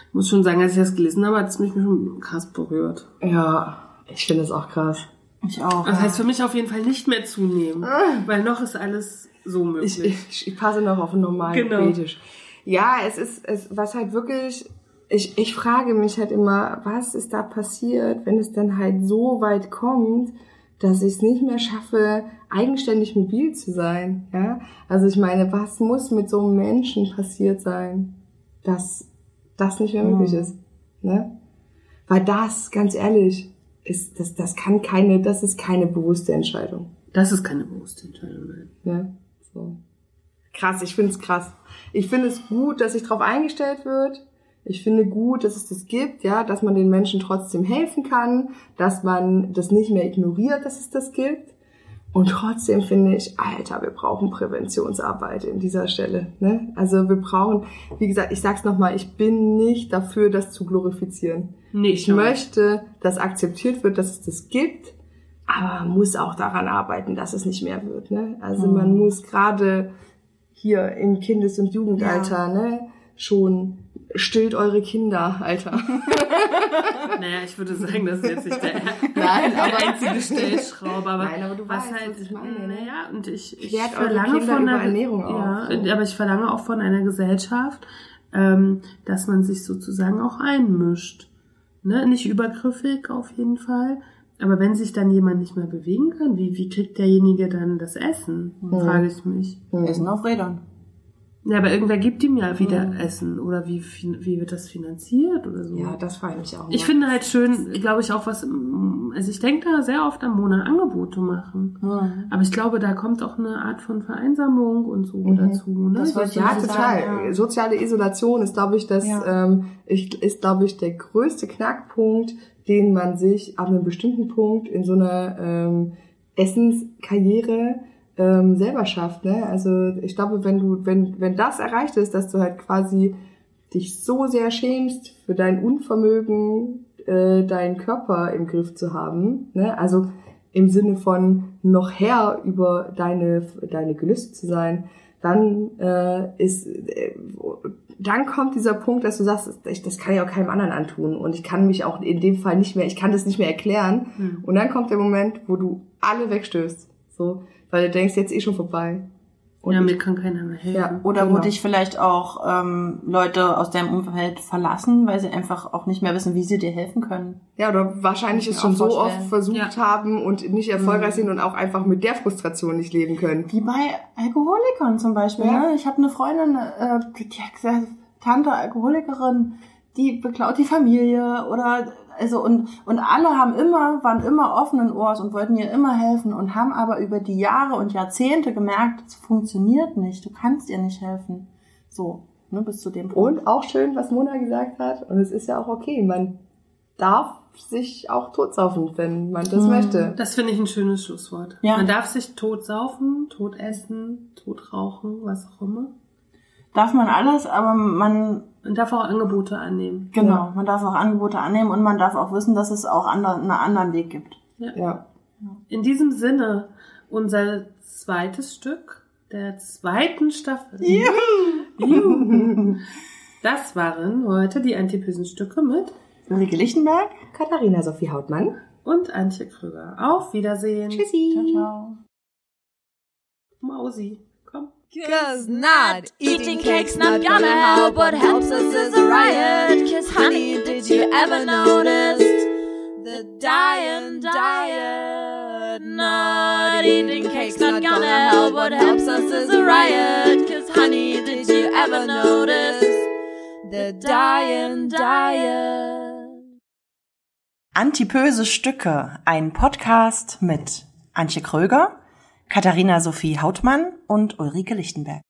Ich muss schon sagen, als ich das gelesen habe, hat es mich schon krass berührt. Ja, ich finde es auch krass. Ich auch. Das heißt für mich auf jeden Fall nicht mehr zunehmen, weil noch ist alles so möglich. Ich, ich, ich passe noch auf einen normalen Genau. Fetisch. Ja, es ist, es, was halt wirklich, ich, ich frage mich halt immer, was ist da passiert, wenn es dann halt so weit kommt, dass ich es nicht mehr schaffe, eigenständig mobil zu sein, ja? Also ich meine, was muss mit so einem Menschen passiert sein, dass das nicht mehr möglich ist, ne? Weil das, ganz ehrlich, ist, das, das kann keine, das ist keine bewusste Entscheidung. das ist keine bewusste Entscheidung. Nein. Ne? So. Krass, ich finde es krass. Ich finde es gut, dass sich darauf eingestellt wird, Ich finde gut, dass es das gibt, ja, dass man den Menschen trotzdem helfen kann, dass man das nicht mehr ignoriert, dass es das gibt. Und trotzdem finde ich, Alter, wir brauchen Präventionsarbeit in dieser Stelle. Ne? Also wir brauchen, wie gesagt, ich sag's nochmal, ich bin nicht dafür, das zu glorifizieren. Nee, Ich möchte, dass akzeptiert wird, dass es das gibt, aber man muss auch daran arbeiten, dass es nicht mehr wird. Ne? Also man muss gerade hier im Kindes- und Jugendalter ne, schon stillt eure Kinder, Alter. Naja, ich würde sagen, das ist jetzt nicht der, Nein, der aber- einzige Stellschrauber. Aber, Nein, aber du was weißt, halt, was ich meine, ne? Naja, und ich, ich verlange von der, Ernährung ja, so. aber ich verlange auch von einer Gesellschaft, ähm, dass man sich sozusagen auch einmischt. Ne? Nicht übergriffig auf jeden Fall. Aber wenn sich dann jemand nicht mehr bewegen kann, wie, wie kriegt derjenige dann das Essen? Frage ich mich. Essen auf Rädern. Ja, aber irgendwer gibt ihm ja wieder Mhm. Essen. Oder wie, wie wird das finanziert oder so? Ja, das frage ich mich auch. Ich finde halt schön, glaube ich, auch was, mm, also ich denke da sehr oft am Monat Angebote machen. Hm. Aber ich glaube, da kommt auch eine Art von Vereinsamung und so dazu. Ne? Das ich Ja, total. sagen, ja. Soziale Isolation ist, glaube ich, das Ja. ähm, ist, glaube ich, der größte Knackpunkt, den man sich ab einem bestimmten Punkt in so einer ähm, Essenskarriere ähm, selber schafft. Ne? Also ich glaube, wenn du, wenn, wenn das erreicht ist, dass du halt quasi dich so sehr schämst für dein Unvermögen, äh, deinen Körper im Griff zu haben, ne? also im Sinne von noch Herr über deine, deine Gelüste zu sein, dann äh, ist, äh, dann kommt dieser Punkt, dass du sagst, ich, das kann ich auch keinem anderen antun und ich kann mich auch in dem Fall nicht mehr, ich kann das nicht mehr erklären. Hm. Und dann kommt der Moment, wo du alle wegstößt, so, weil du denkst, jetzt eh schon vorbei. Und ja, mir kann keiner mehr helfen. Ja. Oder Genau. wo dich vielleicht auch ähm, Leute aus deinem Umfeld verlassen, weil sie einfach auch nicht mehr wissen, wie sie dir helfen können. Ja, oder wahrscheinlich es schon so oft versucht Ja. haben und nicht erfolgreich sind und auch einfach mit der Frustration nicht leben können. Wie bei Alkoholikern zum Beispiel. Ja. Ne? Ich habe eine Freundin, äh, die hat gesagt, Tante Alkoholikerin, die beklaut die Familie oder also und und alle haben immer waren immer offenen Ohrs und wollten ihr immer helfen und haben aber über die Jahre und Jahrzehnte gemerkt, es funktioniert nicht. Du kannst ihr nicht helfen. So, ne, bis zu dem Punkt. Und auch schön, was Mona gesagt hat, und es ist ja auch okay, man darf sich auch totsaufen, wenn man das Mhm. möchte. Das finde ich ein schönes Schlusswort. Ja. Man darf sich tot saufen, tot essen, tot rauchen, was auch immer. Darf man alles, aber man Man darf auch Angebote annehmen. genau, man darf auch Angebote annehmen und man darf auch wissen, dass es auch ander, einen anderen Weg gibt. Ja. In diesem Sinne, unser zweites Stück der zweiten Staffel. Juhu. Das waren heute die Antipösen-Stücke mit Ulrike Lichtenberg. Katharina Sophie Hautmann. und Antje Krüger. Auf Wiedersehen. Tschüssi. Ciao, ciao. Mausi. Cause not eating cake's not gonna help. What helps us is a riot. Cause honey, did you ever notice the dying diet? Not eating cake's not gonna help. What helps us is a riot. Cause honey, did you ever notice the dying diet? Antipöse Stücke, ein Podcast mit Antje Kröger, Katharina Sophie Hautmann und Ulrike Lichtenberg.